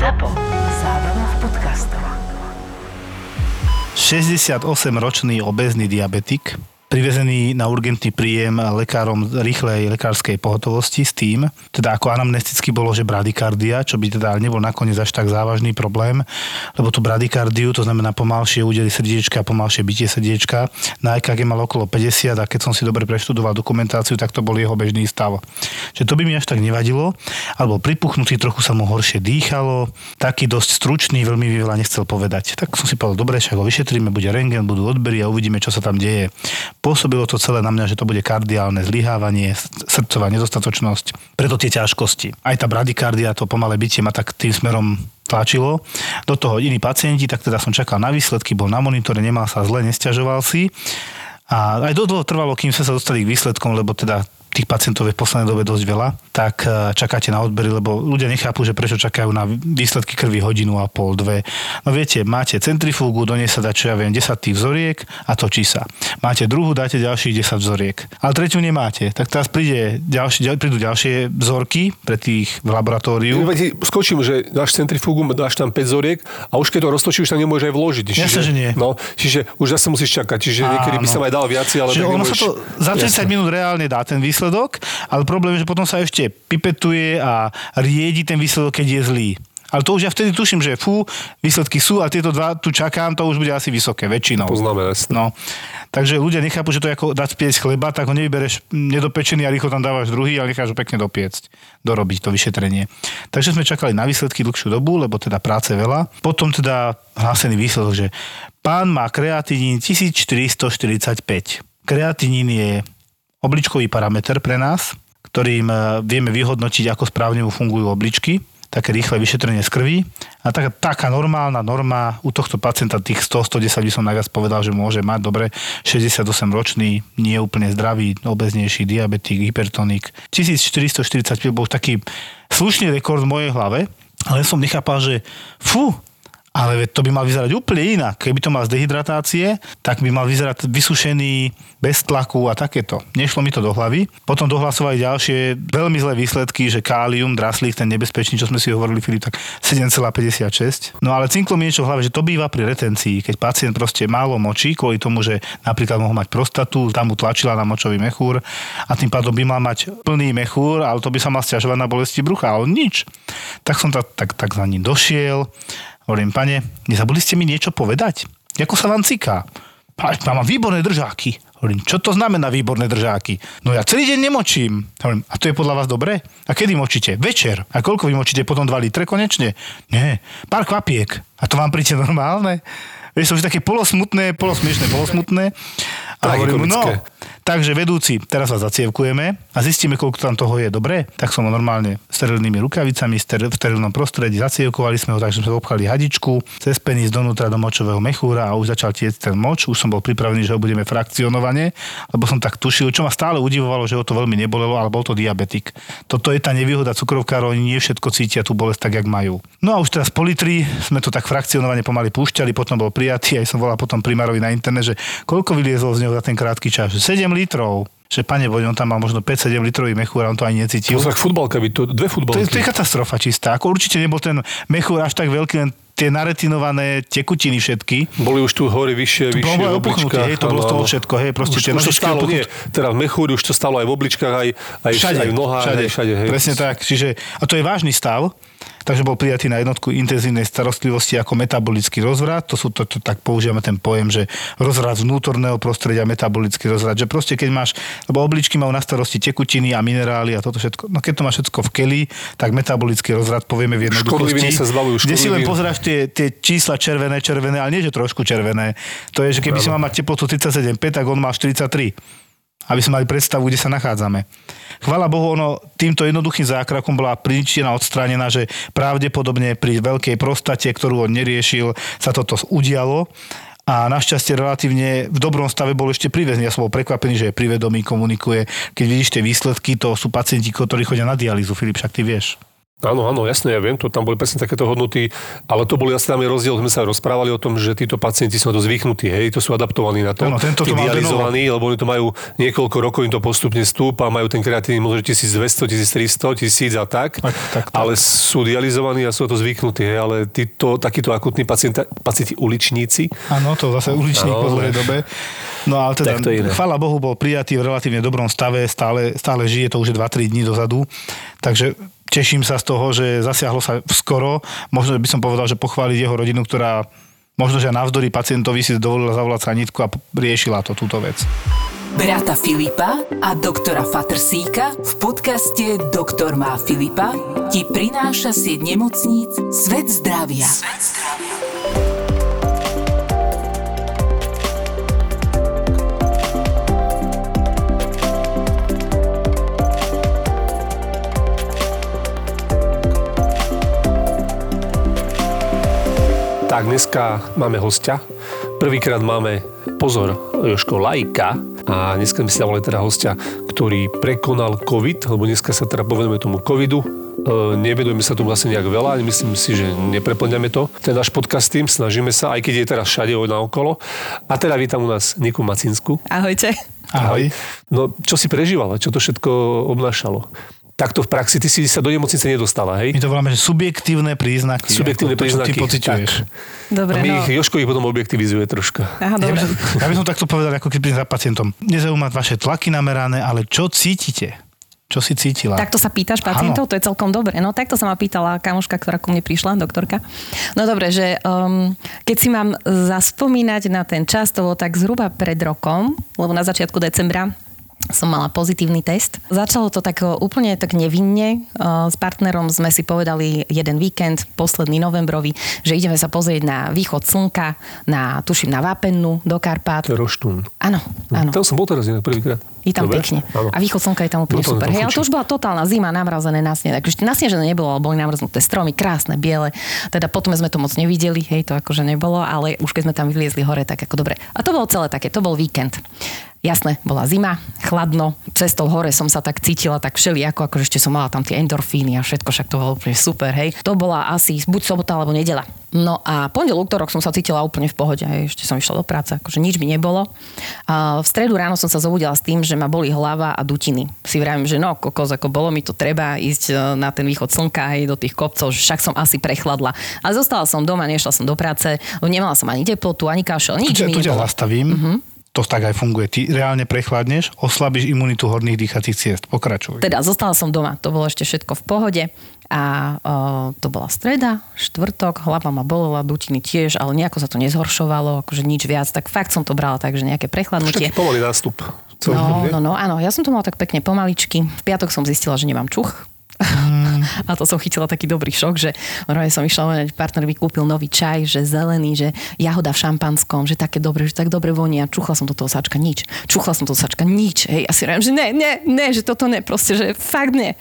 ZAPO. Zábrná v podcastov. 68-ročný obezný diabetik privezený na urgentný príjem lekárom rýchlej lekárskej pohotovosti s tým, teda ako anamnesticky bolo, že bradykardia, čo by teda nebol nakoniec až tak závažný problém, lebo tú bradykardiu, to znamená pomalšie údely srdiečka, pomalšie bytie srdiečka, na EKG mal okolo 50 a keď som si dobre preštudoval dokumentáciu, tak to bol jeho bežný stav. Čiže to by mi až tak nevadilo, alebo pripuchnutý, trochu sa mu horšie dýchalo, taký dosť stručný, veľmi veľa nechcel povedať. Tak som si povedal, dobre, však ho vyšetríme, bude rengen, budú odbery a uvidíme, čo sa tam deje. Pôsobilo to celé na mňa, že to bude kardiálne zlyhávanie, srdcová nedostatočnosť, preto tie ťažkosti. Aj tá bradykardia, to pomalé bytie ma tak tým smerom tlačilo. Do toho iní pacienti, tak teda som čakal na výsledky, bol na monitore, nemal sa zle, nesťažoval si. A aj dlho trvalo, kým sme sa dostali k výsledkom, lebo teda tých pacientov je v poslednej dobe dosť veľa, tak e, čakáte na odbery, lebo ľudia nechápu, že prečo čakajú na výsledky krvi hodinu a pol, dve. No viete, máte centrifúgu, do nej sa dá, čo ja viem, 10 tých vzoriek a točí sa. Máte druhú, dáte ďalších 10 vzoriek. Ale tretiu nemáte. Tak teraz príde ďalší, prídu ďalšie vzorky pre tých v laboratóriu. Skočím, že dáš centrifúgu, dáš tam 5 vzoriek a už keď to roztočíš, tak nemôžeš aj vložiť. Čiže, Jasne, že nie. No, čiže už zase musíš čakať. Čiže niekedy by sa aj dal viac, ale Čiže ono sa to za 30 Jasne. minút reálne dá ten výsledok, ale problém je, že potom sa ešte pipetuje a riedi ten výsledok, keď je zlý. Ale to už ja vtedy tuším, že fú, výsledky sú a tieto dva tu čakám, to už bude asi vysoké, väčšinou. Poznáme, jasne. No. Takže ľudia nechápu, že to je ako dať spiesť chleba, tak ho nevybereš nedopečený a rýchlo tam dávaš druhý, ale necháš ho pekne dopiecť, dorobiť to vyšetrenie. Takže sme čakali na výsledky dlhšiu dobu, lebo teda práce veľa. Potom teda hlásený výsledok, že pán má kreatinín 1445. Kreatinín je obličkový parameter pre nás, ktorým e, vieme vyhodnotiť, ako správne mu fungujú obličky, také rýchle vyšetrenie z krvi. A taká, taká normálna norma u tohto pacienta, tých 100-110 by som najviac povedal, že môže mať dobre 68-ročný, nie úplne zdravý, obeznejší diabetik, hypertonik. 1445 bol taký slušný rekord v mojej hlave, ale som nechápal, že fú, ale to by mal vyzerať úplne inak. Keby to mal z dehydratácie, tak by mal vyzerať vysušený, bez tlaku a takéto. Nešlo mi to do hlavy. Potom dohlasovali ďalšie veľmi zlé výsledky, že kálium, draslík, ten nebezpečný, čo sme si hovorili, Filip, tak 7,56. No ale cinklo mi niečo v hlave, že to býva pri retencii, keď pacient proste málo močí, kvôli tomu, že napríklad mohol mať prostatu, tam mu tlačila na močový mechúr a tým pádom by mal mať plný mechúr, ale to by sa mal stiažovať na bolesti brucha, ale nič. Tak som tak, tak, tak za ním došiel, Hovorím, pane, nezabudli ste mi niečo povedať? Ako sa vám ciká? Mám výborné držáky. Hovorím, čo to znamená výborné držáky? No ja celý deň nemočím. Hovorím, a to je podľa vás dobré? A kedy močíte? Večer. A koľko vy močíte potom 2 litre konečne? Nie, pár kvapiek. A to vám príde normálne? Vieš, som už také polosmutné, polosmiešné, polosmutné. A hovorím, no, takže vedúci, teraz vás zacievkujeme a zistíme, koľko tam toho je. Dobre? Tak som ho normálne sterilnými rukavicami v sterilnom prostredí zacievkovali sme ho, takže sme obchali hadičku cez penis donútra do močového mechúra a už začal tiecť ten moč. Už som bol pripravený, že ho budeme frakcionovane, lebo som tak tušil, čo ma stále udivovalo, že ho to veľmi nebolelo, ale bol to diabetik. Toto je tá nevýhoda cukrovkárov, oni nie všetko cítia tú bolesť tak, jak majú. No a už teraz po litri sme to tak frakcionovane pomaly púšťali, potom bol prijatý, aj som volal potom primárovi na internet, že koľko vyliezol z neho za ten krátky čas. 7 litrov že pane Boď, on tam má možno 5-7 litrový mechúr a on to ani necítil. To futbalka by, to dve futbalky. To je, to je katastrofa čistá. Ako určite nebol ten mechúr až tak veľký, len tie naretinované tekutiny všetky. Boli už tu hore vyššie, vyššie v obličkách. Hej, to bolo z toho všetko, hej, proste už, tie už to stalo, nie, teda v mechúri už to stalo aj v obličkách, aj, aj, všade, aj v nohách, všade, aj všade. Hej. Presne tak, čiže, a to je vážny stav, takže bol prijatý na jednotku intenzívnej starostlivosti ako metabolický rozvrat. To sú to, to tak používame ten pojem, že rozvrat vnútorného prostredia, metabolický rozvrat, že proste keď máš, lebo obličky majú na starosti tekutiny a minerály a toto všetko, no keď to máš všetko v keli, tak metabolický rozvrat povieme v jednoduchosti. sa zbavujú, kde si len pozeráš tie, tie čísla červené, červené, ale nie, že trošku červené. To je, že keby si mal mať teplotu 37,5, tak on má 43 aby sme mali predstavu, kde sa nachádzame. Chvala Bohu, ono týmto jednoduchým zákrakom bola príčina odstránená, že pravdepodobne pri veľkej prostate, ktorú on neriešil, sa toto udialo a našťastie relatívne v dobrom stave bol ešte privezený. Ja som bol prekvapený, že je privedomý, komunikuje. Keď vidíš tie výsledky, to sú pacienti, ktorí chodia na dialýzu, Filip, však ty vieš. Áno, áno, jasne, ja viem, to tam boli presne takéto hodnoty, ale to boli asi tam je rozdiel, sme sa rozprávali o tom, že títo pacienti sú na to zvyknutí, hej, to sú adaptovaní na to, Áno, tento to dializovaní, lebo oni to majú niekoľko rokov, im to postupne stúpa, majú ten kreatín možno 1200, 1300, 1000 a tak, Tak, tak, tak. ale sú dializovaní a sú na to zvyknutí, hej, ale títo, takíto akutní pacienti, pacienti uličníci, Áno, to zase uličník po Áno. dlhej dobe. No ale teda, chvala Bohu, bol prijatý v relatívne dobrom stave, stále, stále žije, to už je 2-3 dní dozadu. Takže teším sa z toho, že zasiahlo sa skoro. Možno by som povedal, že pochváliť jeho rodinu, ktorá možno, že navzdory pacientovi si dovolila zavolať sanitku a riešila to, túto vec. Brata Filipa a doktora Fatrsíka v podcaste Doktor má Filipa ti prináša sieť nemocníc Svet zdravia. Svet zdravia. Tak dneska máme hostia. Prvýkrát máme, pozor, Joško, lajka. A dneska sme si dávali teda hostia, ktorý prekonal COVID, lebo dneska sa teda povedeme tomu covidu. E, nevedujeme sa tomu asi nejak veľa, myslím si, že nepreplňame to. Ten náš podcast tým, snažíme sa, aj keď je teraz všade naokolo. A teda vítam u nás Niku Macinsku. Ahojte. Ahoj. No, čo si prežívala? Čo to všetko obnášalo? Takto v praxi, ty si sa do nemocnice nedostala, hej? My to voláme, že subjektívne príznaky. Subjektívne to, čo príznaky. Ty pociťuješ. Dobre, A my no. ich, Joško ich potom objektivizuje troška. Aha, Ja by, dobre. som, ja by som takto povedal, ako keď prídem za pacientom. Nezaujíma vaše tlaky namerané, ale čo cítite? Čo si cítila? Takto sa pýtaš pacientov, to je celkom dobre. No takto sa ma pýtala kamoška, ktorá ku mne prišla, doktorka. No dobre, že um, keď si mám zaspomínať na ten čas, to bolo tak zhruba pred rokom, lebo na začiatku decembra som mala pozitívny test. Začalo to tak o, úplne tak nevinne. Uh, S partnerom sme si povedali jeden víkend, posledný novembrový, že ideme sa pozrieť na východ slnka, na, tuším, na Vápennu, do Karpát. Roštún. Áno, áno. Tam som bol teraz prvýkrát. Je tam Dobre? pekne. Áno. A východ slnka je tam úplne No super. Hej, ale to už bola totálna zima, namrazené na sneh. Takže nasnežené nebolo, ale boli namrznuté stromy, krásne, biele. Teda potom sme to moc nevideli, hej, to akože nebolo, ale už keď sme tam vyliezli hore, tak ako dobre. A to bolo celé také, to bol víkend. Jasné, bola zima, chladno, cestou hore som sa tak cítila tak všelijako, akože ešte som mala tam tie endorfíny a všetko, však to bolo úplne super, hej. To bola asi buď sobota alebo nedela. No a pondelok, útorok som sa cítila úplne v pohode, hej. ešte som išla do práce, akože nič mi nebolo. A v stredu ráno som sa zobudila s tým, že ma boli hlava a dutiny. Si vravím, že no, kokos, ako bolo mi to treba ísť e, na ten východ slnka, hej, do tých kopcov, že však som asi prechladla. Ale zostala som doma, nešla som do práce, nemala som ani teplotu, ani kašel, nič tu, mi tu ťa zastavím. Mhm. To tak aj funguje. Ty reálne prechladneš, oslabíš imunitu horných dýchacích ciest. Pokračuj. Teda zostala som doma, to bolo ešte všetko v pohode a o, to bola streda, štvrtok, hlava ma bolela, dutiny tiež, ale nejako sa to nezhoršovalo, akože nič viac, tak fakt som to brala tak, že nejaké prechladnutie. taký pomalý nástup. No, no, no, áno, ja som to mala tak pekne pomaličky. V piatok som zistila, že nemám čuch. A to som chytila taký dobrý šok, že normálne som išla, partner mi kúpil nový čaj, že zelený, že jahoda v šampanskom, že také dobre, že tak dobre vonia. Čuchla som do toho sačka nič. Čuchla som do toho sačka nič. Hej, a si rám, že ne, ne, ne, že toto ne, proste, že fakt ne.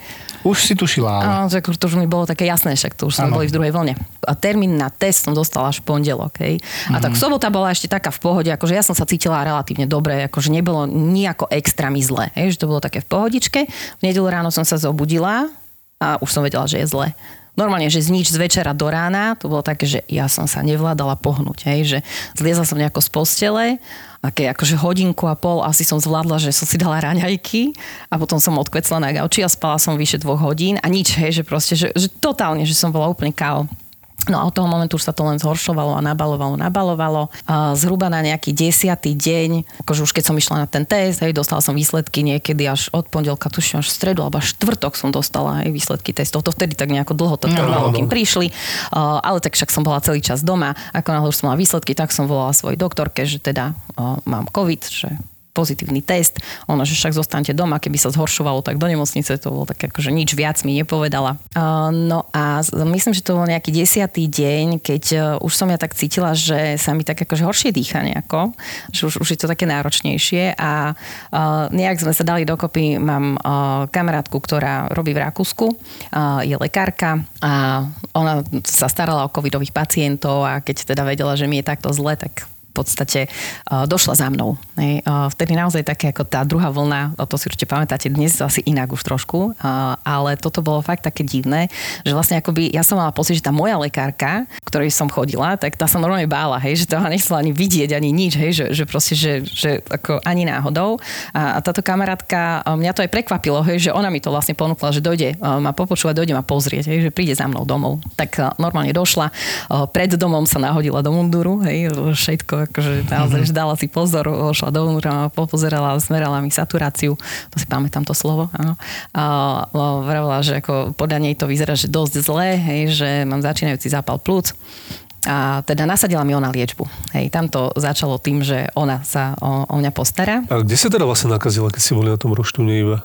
Už si tušila, ale... Áno, že to už mi bolo také jasné, však to už sme boli v druhej vlne. A termín na test som dostala až v pondelok. Hej. A tak sobota bola ešte taká v pohode, akože ja som sa cítila relatívne dobre, akože nebolo nejako extra mi zle, hej, že to bolo také v pohodičke. V nedelu ráno som sa zobudila a už som vedela, že je zle. Normálne, že z nič z večera do rána, to bolo také, že ja som sa nevládala pohnúť, hej, že zliezla som nejako z postele, také akože hodinku a pol asi som zvládla, že som si dala raňajky a potom som odkvecla na gauči a spala som vyše dvoch hodín a nič, hej, že proste, že, že totálne, že som bola úplne kao. No a od toho momentu už sa to len zhoršovalo a nabalovalo, nabalovalo. A zhruba na nejaký desiatý deň, akože už keď som išla na ten test, hej, dostala som výsledky niekedy až od pondelka, tuším až v stredu, alebo až štvrtok som dostala aj výsledky testov. To vtedy tak nejako dlho to No, trvalo, no, no. kým prišli. Uh, ale tak však som bola celý čas doma. Ako náhle už som mala výsledky, tak som volala svojej doktorke, že teda uh, mám COVID, že pozitívny test. Ona, že však zostanete doma, keby sa zhoršovalo, tak do nemocnice to bolo také, akože nič viac mi nepovedala. No a myslím, že to bol nejaký desiatý deň, keď uh, už som ja tak cítila, že sa mi tak akože horšie dýcha nejako, že už, už je to také náročnejšie a uh, nejak sme sa dali dokopy, mám uh, kamarátku, ktorá robí v Rakúsku, je lekárka a ona sa starala o covidových pacientov a keď teda vedela, že mi je takto zle, tak v podstate uh, došla za mnou. Uh, vtedy naozaj také ako tá druhá vlna, to si určite pamätáte, dnes asi inak už trošku, uh, ale toto bolo fakt také divné, že vlastne akoby ja som mala pocit, že tá moja lekárka, ktorej som chodila, tak tá sa normálne bála, hej, že to nechcela ani vidieť, ani nič, hej, že, že proste, že, že ako ani náhodou. A, a táto kamarátka, mňa to aj prekvapilo, hej, že ona mi to vlastne ponúkla, že dojde ma popočúvať, dojde ma pozrieť, hej, že príde za mnou domov. Tak normálne došla, pred domom sa nahodila do munduru, hej, všetko akože naozaj, že dala si pozor, šla dovnútra, popozerala, zmerala mi saturáciu, to si pamätám to slovo, áno. A vravila, že ako podľa nej to vyzerá, že dosť zlé, hej, že mám začínajúci zápal plúc. A teda nasadila mi ona liečbu. Hej, tam to začalo tým, že ona sa o, o mňa postará. A kde sa teda vlastne nakazila, keď si boli na tom roštúne iba?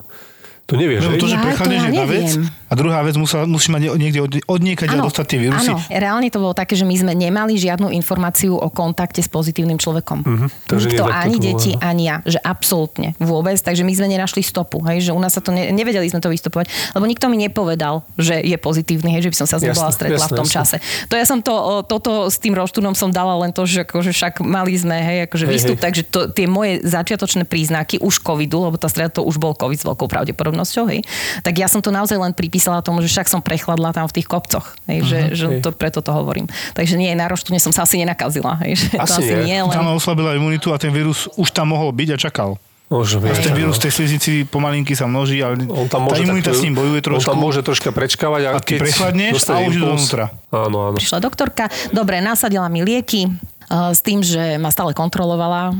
To nevieš, že? to, že Ja prechladneš to ja jedna vec a druhá vec musela, musí mať niekde od, od niekaď dostať tie vírusy. Áno, reálne to bolo také, že my sme nemali žiadnu informáciu o kontakte s pozitívnym človekom. Mhm, takže Nikto, ani to bolo, deti, áno. ani ja. Že absolútne vôbec. Takže my sme nenašli stopu. Hej, že u nás sa to ne, nevedeli sme to vystupovať, lebo nikto mi nepovedal, že je pozitívny, hej, že by som sa s ním Jasné, bola stretla v jasné, tom jasné. čase. To ja som to, toto s tým roštúnom som dala len to, že akože však mali sme hej, akože Hej, výstup, hej. takže to, tie moje začiatočné príznaky už covidu, lebo tá streda to už bol covid s veľkou pravdepodobnosťou, hej, tak ja som to naozaj len pripísala tomu, že však som prechladla tam v tých kopcoch, hej, že, že hej. to, preto to hovorím. Takže nie, na roštúne som sa asi nenakazila, hej, že to Asi asi nie. nie, len... Tam oslabila imunitu a ten vírus už tam mohol byť a čakal. Môže, ten vírus no. tej sliznici pomalinky sa množí, ale on tam tá môže imunita tak- s ním bojuje trošku. On tam môže troška prečkávať a, A ty prechladneš a už dovnútra. Áno, áno. Prišla doktorka, dobre, nasadila mi lieky, eh, s tým, že ma stále kontrolovala.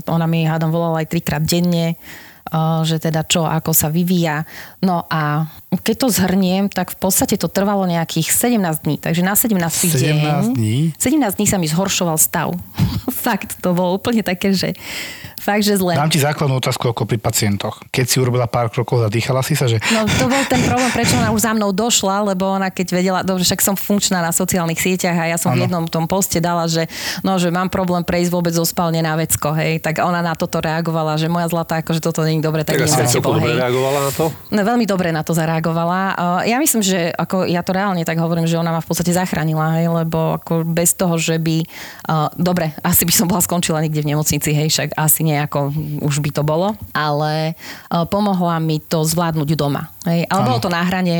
Ona mi, hádam, volala aj trikrát denne, že teda čo, ako sa vyvíja. No a keď to zhrniem, tak v podstate to trvalo nejakých 17 dní. Takže na 17. 17 deň... dní? 17 dní sa mi zhoršoval stav. Fakt, to bolo úplne také, že fakt, že zle. Dám ti základnú otázku ako pri pacientoch. Keď si urobila pár krokov, zadýchala si sa, že No to bol ten problém, prečo ona už za mnou došla, lebo ona keď vedela, dobre, však som funkčná na sociálnych sieťach a ja som v Áno. jednom tom poste dala, že, no, že mám problém prejsť vôbec zo spálne na vecko, hej, tak ona na toto reagovala, že moja zlatá, akože toto nie je dobre, tak Tak celkom tebou, dobre reagovala na to. No, veľmi dobre na to zareagovala. Uh, Ja myslím, že ako ja to reálne tak hovorím, že ona ma v podstate zachránila, hej, lebo ako bez toho, že by... Uh, dobre, asi by som bola skončila niekde v nemocnici, hej, však asi nejako už by to bolo, ale uh, pomohla mi to zvládnuť doma. Hej. Ale Áno. bolo to na hrane,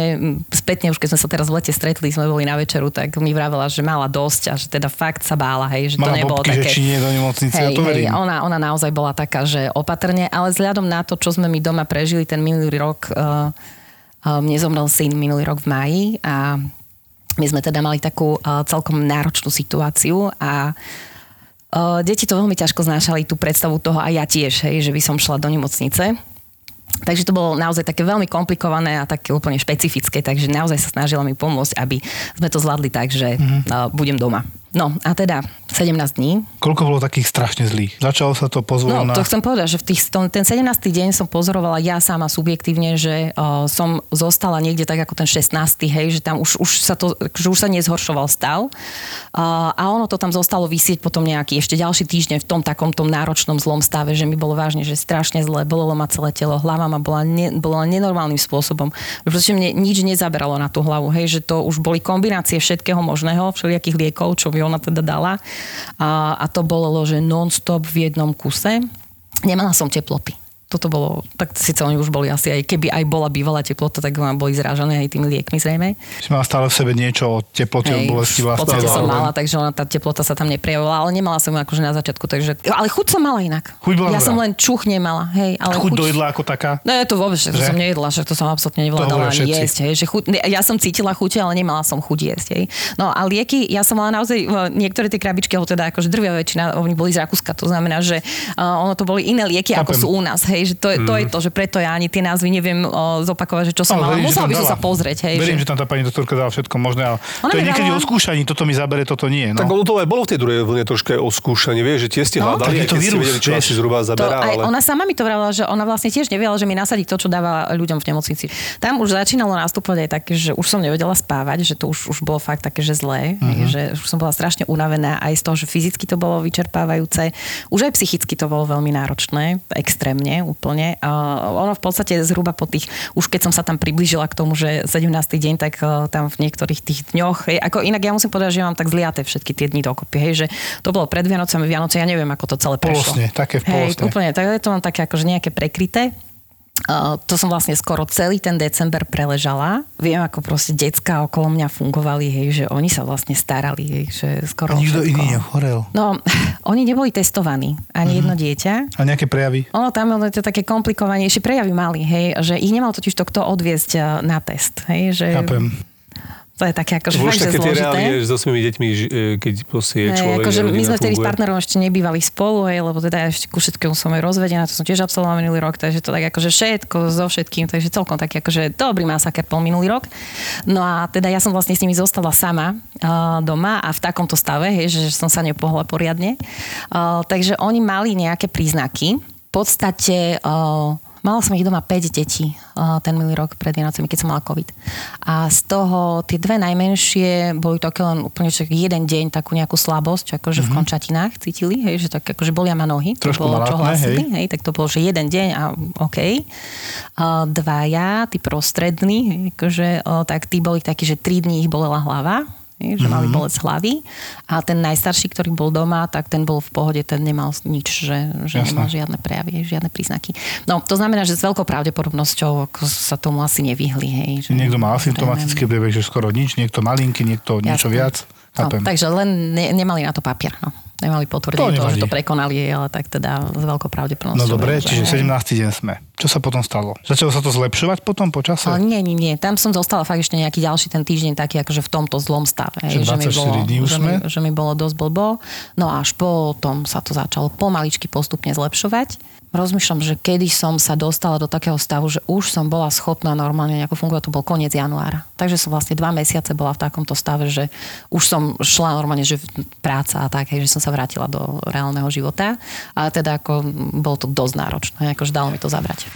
spätne už keď sme sa teraz v lete stretli, sme boli na večeru, tak mi vravela, že mala dosť a že teda fakt sa bála, hej, že to mala nebolo bobky, že také... či nie do nemocnice, ja Hej, to hej, verím. ona, ona naozaj bola taká, že opatrne, ale vzhľadom na to, čo sme my doma prežili ten minulý rok, uh, uh, mne zomrel syn minulý rok v máji a my sme teda mali takú uh, celkom náročnú situáciu a uh, deti to veľmi ťažko znášali tú predstavu toho a ja tiež, hej, že by som šla do nemocnice. Takže to bolo naozaj také veľmi komplikované a také úplne špecifické, takže naozaj sa snažila mi pomôcť, aby sme to zvládli tak, že mm-hmm. uh, budem doma. No a teda 17 dní Koľko bolo takých strašne zlých? Začalo sa to No, pozvolna. to chcem povedať, že v tých, ten 17. deň som pozorovala ja sama subjektívne, že uh, som zostala niekde tak ako ten 16. hej, že tam už, už, sa, to, že už sa nezhoršoval stav. Uh, a ono to tam zostalo vysieť potom nejaký ešte ďalší týždeň v tom takom tom náročnom zlom stave, že mi bolo vážne, že strašne zle, bolelo ma celé telo, hlava ma bola, ne, bola nenormálnym spôsobom. Proste mne nič nezaberalo na tú hlavu, hej, že to už boli kombinácie všetkého možného, všelijakých liekov, čo mi ona teda dala. A, a to bolo, že non-stop v jednom kuse. Nemala som teploty. Toto bolo, tak síce oni už boli asi aj, keby aj bola bývalá teplota, tak ma boli zrážené aj tými liekmi zrejme. Si mala stále v sebe niečo o teplote, o bolesti v podstate vlastne. som ale- mala, takže ona, tá teplota sa tam neprejavovala, ale nemala som akože na začiatku, takže... Ale chuť som mala inak. Chuť bola ja dobrá. som len čuch nemala, hej. Ale Chuť do jedla ako taká? No to vôbec, že to som nejedla, že to som absolútne nevládala ani jesť. Hej, že chuť, ja som cítila chute, ale nemala som chuť jesť. Hej. No a lieky, ja som mala naozaj, e, niektoré tie krabičky, alebo teda akože drvia väčšina, oni boli z Rakúska, to znamená, že uh, ono to boli iné lieky, ako Chápem. sú u nás. Hej, že to, je, to je to, že preto ja ani tie názvy neviem uh, zopakovať, že čo som Ale Musela tam by som sa pozrieť. Hej, Verím, že... že tam tá pani doktorka dala všetko možné, ale Ona to je niekedy dala- o skúšaní, toto mi zabere, toto nie. No. Tak ono to aj bolo v tej druhej vlne troška o vieš, že tie ste No. hľadali, to vírus, vedeli, čo vieš. asi zhruba To zaberá, aj ale... ona sama mi to vravela, že ona vlastne tiež nevedela, že mi nasadí to, čo dáva ľuďom v nemocnici. Tam už začínalo nastupovať aj také, že už som nevedela spávať, že to už, už bolo fakt také, že zlé, uh-huh. že už som bola strašne unavená aj z toho, že fyzicky to bolo vyčerpávajúce. Už aj psychicky to bolo veľmi náročné, extrémne. Úplne. Uh, ono v podstate zhruba po tých, už keď som sa tam priblížila k tomu, že 17. deň, tak uh, tam v niektorých tých dňoch, hej, ako inak ja musím povedať, že mám tak zliaté všetky tie dni dokopy, hej, že to bolo pred Vianocami, Vianoce, ja neviem, ako to celé prešlo. Polosne, také v Hej, polosne. úplne, tak to mám také akože nejaké prekryté. Uh, to som vlastne skoro celý ten december preležala. Viem, ako proste decka okolo mňa fungovali, hej, že oni sa vlastne starali, hej, že skoro A nikto všetko. iný nechorel. No, oni neboli testovaní, ani jedno dieťa. A nejaké prejavy? Ono tam je to také komplikovanejšie prejavy mali, hej, že ich nemal totiž to kto odviezť eh, na test, hej, že Chápem. To je také akože fakt, že také tie reálie, že so svojimi deťmi, že, e, keď proste je človek, akože že my sme vtedy s partnerom ešte nebývali spolu, hej, lebo teda ešte ku všetkému som aj rozvedená, to som tiež absolvovala minulý rok, takže to tak akože všetko so všetkým, takže celkom taký akože dobrý masaker bol minulý rok. No a teda ja som vlastne s nimi zostala sama uh, doma a v takomto stave, hej, že som sa nepohla poriadne. Uh, takže oni mali nejaké príznaky. V podstate uh, Mala som ich doma 5 detí uh, ten minulý rok pred Vianocami, keď som mala COVID. A z toho tie dve najmenšie boli také len úplne však jeden deň takú nejakú slabosť, akože mm-hmm. v končatinách cítili, hej, že tak akože bolia ma nohy. Trošku to bolo, čo hlásili, hej. hej, tak to bolo, že jeden deň a OK. Uh, dvaja, tí prostrední, hej, akože, uh, tak tí boli takí, že 3 dní ich bolela hlava, že mali bolesť hlavy. A ten najstarší, ktorý bol doma, tak ten bol v pohode, ten nemal nič, že, že nemal žiadne prejavy, žiadne príznaky. No, to znamená, že s veľkou pravdepodobnosťou sa tomu asi nevyhli. Hej, že, Niekto má asymptomatický priebeh, že skoro nič, niekto malinký, niekto niečo Jasné. viac. No, takže len ne, nemali na to papier. No. Nemali potvrdenie to, nevadí. že to prekonali, ale tak teda s veľkou pravdepodobnosťou. No dobre, že- čiže 17. deň sme. Čo sa potom stalo? Začalo sa to zlepšovať potom po čase? Ale nie, nie, nie. Tam som zostala fakt ešte nejaký ďalší ten týždeň taký akože v tomto zlom stave. Že hej, že, mi 24 bolo, dní už že, sme? mi, že mi bolo dosť blbo. No a až potom sa to začalo pomaličky postupne zlepšovať. Rozmýšľam, že kedy som sa dostala do takého stavu, že už som bola schopná normálne nejako fungovať, to bol koniec januára. Takže som vlastne dva mesiace bola v takomto stave, že už som šla normálne, že práca a tak, hej, že som sa vrátila do reálneho života. A teda ako bolo to dosť náročné, akože dalo mi to zabrať.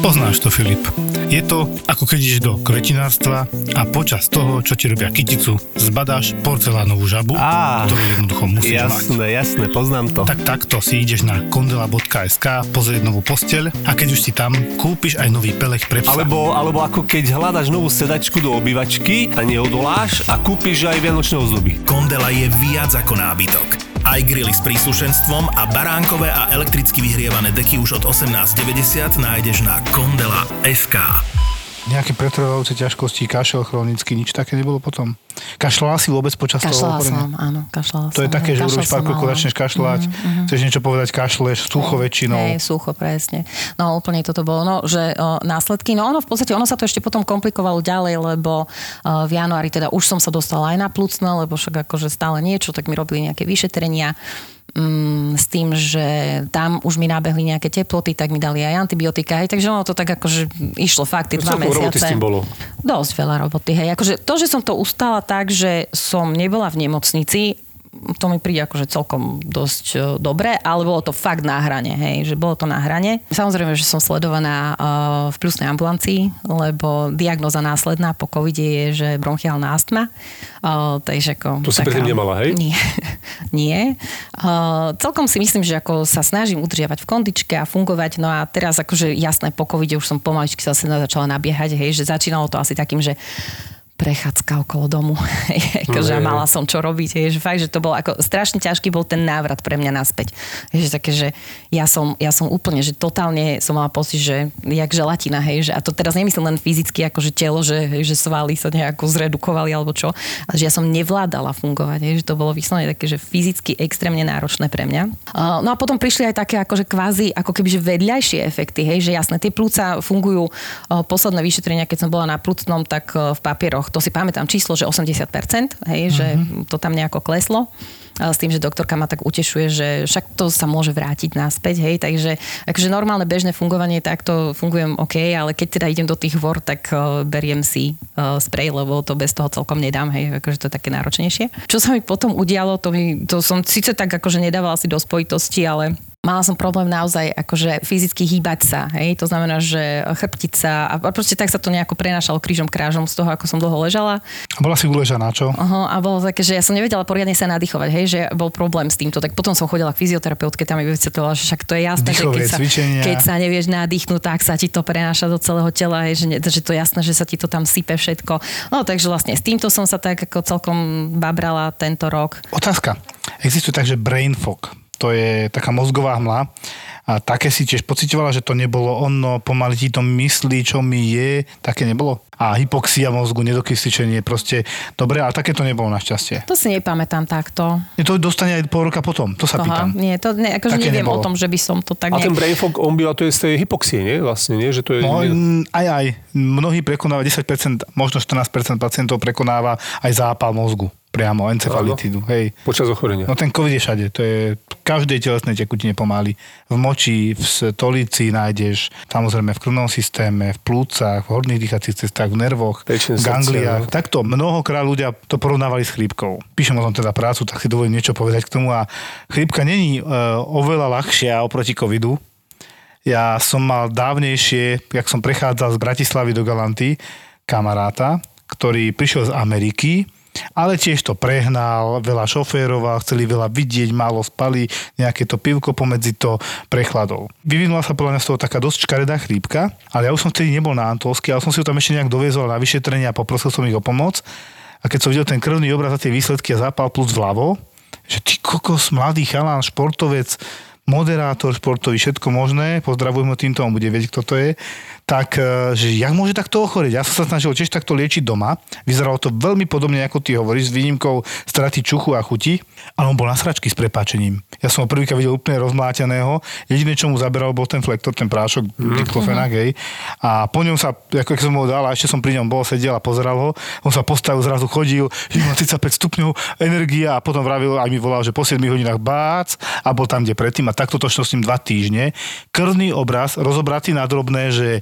Poznáš to, Filip. Je to, ako keď ideš do kvetinárstva a počas toho, čo ti robia kyticu, zbadáš porcelánovú žabu, Á, ktorú jednoducho musíš mať. Jasné, jasné, poznám to. Tak takto si ideš na kondela.sk, pozrieť novú posteľ a keď už si tam, kúpiš aj nový pelech pre psa. Alebo, alebo ako keď hľadaš novú sedačku do obývačky a neodoláš a kúpiš aj vianočné ozdoby. Kondela je viac ako nábytok. Aj grily s príslušenstvom a baránkové a elektricky vyhrievané deky už od 18,90 nájdeš na kondela.sk. Nejaké pretrvajúce ťažkosti, kašel chronický, nič také nebolo potom? Kašľala si vôbec počas toho Kašľala ochorenia? som, áno, kašľala To je som. také, že urobíš pár krokov, začneš kašľať, Mhm, chceš niečo povedať, kašleš, sucho väčšinou. Hej, sucho, presne. No úplne toto bolo, no, že o, následky, no ono v podstate, ono sa to ešte potom komplikovalo ďalej, lebo o, v januári teda už som sa dostala aj na plúcne, lebo však akože stále niečo, tak mi robili nejaké vyšetrenia mm, s tým, že tam už mi nabehli nejaké teploty, tak mi dali aj antibiotika, hej, takže ono to tak akože išlo fakt tie dva mesiace. s tým bolo. Dosť veľa roboty, hej. Akože to, že som to ustala tak, že som nebola v nemocnici, to mi príde akože celkom dosť e, dobre, ale bolo to fakt na hrane, hej, že bolo to na hrane. Samozrejme, že som sledovaná uh, v plusnej ambulancii, lebo diagnoza následná po covide je, že bronchiálna astma. Uh, takže ako To si predtým nemala, hej? Nie. Nie. Celkom si myslím, že ako sa snažím udržiavať v kondičke a fungovať, no a teraz akože jasné, po covide už som pomaličky zase začala nabiehať, hej, že začínalo to asi takým, že prechádzka okolo domu. akože No, mala som čo robiť. Je, že fakt, že to bol ako strašne ťažký bol ten návrat pre mňa naspäť. Je, že také, že ja som, ja som úplne, že totálne som mala pocit, že jak želatina, hej, že, a to teraz nemyslím len fyzicky, akože telo, že, hej, že svaly sa nejako zredukovali alebo čo, ale že ja som nevládala fungovať, hej, že to bolo vyslovene také, že fyzicky extrémne náročné pre mňa. Uh, no a potom prišli aj také akože kvázi, ako keby že vedľajšie efekty, hej, že jasné, tie plúca fungujú uh, posledné vyšetrenia, keď som bola na plúcnom, tak uh, v papieroch, to si pamätám číslo, že 80%, hej, že to tam nejako kleslo. S tým, že doktorka ma tak utešuje, že však to sa môže vrátiť naspäť, hej, takže akože normálne bežné fungovanie takto fungujem OK, ale keď teda idem do tých vor, tak uh, beriem si uh, sprej, lebo to bez toho celkom nedám, hej, akože to je také náročnejšie. Čo sa mi potom udialo, to, mi, to som síce tak akože nedávala si do spojitosti, ale mala som problém naozaj akože fyzicky hýbať sa, hej, to znamená, že chrbtica a proste tak sa to nejako prenášalo krížom krážom z toho, ako som dlho ležala. Bola si uležaná, čo? Aha, a bolo také, že ja som nevedela poriadne sa nadýchovať, hej, že bol problém s týmto. Tak potom som chodila k fyzioterapeutke, tam mi vysvetlila, že však to je jasné, že Dýchové keď sa, cvičenia. keď sa nevieš nadýchnuť, tak sa ti to prenáša do celého tela, hej, že, ne, že to je jasné, že sa ti to tam sype všetko. No takže vlastne s týmto som sa tak ako celkom babrala tento rok. Otázka. Existuje tak, že brain fog. To je taká mozgová hmla. A také si tiež pocitovala, že to nebolo ono, pomaly ti to myslí, čo mi je, také nebolo? A hypoxia mozgu, nedokysličenie, proste dobre, ale také to nebolo našťastie. To si nepamätám takto. Je to dostane aj pol roka potom, to sa Aha, pýtam. nie, to ne, akože Také neviem nebolo. o tom, že by som to tak A ten nejak... brain fog, on býva, to je z tej hypoxie, nie? Vlastne, nie? Že to je... No, aj, aj. Mnohí prekonáva 10%, možno 14% pacientov prekonáva aj zápal mozgu. Priamo, encefalitídu. Hej. Počas ochorenia. No ten COVID je všade. To je v každej telesnej tekutine pomaly. V moči, v stolici nájdeš, samozrejme v krvnom systéme, v plúcach, v horných dýchacích cestách, v nervoch, Pečeň, v srdce, gangliách. no. Takto mnohokrát ľudia to porovnávali s chrípkou. Píšem o tom teda prácu, tak si dovolím niečo povedať k tomu. A chrípka není e, oveľa ľahšia oproti covidu. Ja som mal dávnejšie, jak som prechádzal z Bratislavy do Galanty, kamaráta, ktorý prišiel z Ameriky, ale tiež to prehnal, veľa šoféroval, chceli veľa vidieť, málo spali, nejaké to pivko pomedzi to prechladol. Vyvinula sa podľa mňa z toho taká dosť škaredá chrípka, ale ja už som vtedy nebol na Antolsky, ale som si ho tam ešte nejak doviezol na vyšetrenie a poprosil som ich o pomoc. A keď som videl ten krvný obraz a tie výsledky a zápal plus vľavo, že ty kokos, mladý chalán, športovec, moderátor športový, všetko možné, pozdravujem ho týmto, on bude vedieť, kto to je, tak, e, že jak môže takto ochoreť? Ja som sa snažil tiež takto liečiť doma, vyzeralo to veľmi podobne, ako ty hovoríš, s výnimkou straty čuchu a chuti, ale on bol na sračky s prepáčením. Ja som ho prvýkrát videl úplne rozmláteného, jediné, čo mu zaberal, bol ten flektor, ten prášok, diklofenak, hej. A po ňom sa, ako som ho dal, a ešte som pri ňom bol, sedel a pozeral ho, on sa postavil, zrazu chodil, má 35 stupňov energia a potom vravil, aj mi volal, že po 7 hodinách bác a bol tam, kde predtým a takto to šlo s ním dva týždne. Krvný obraz, rozobratý na drobné, že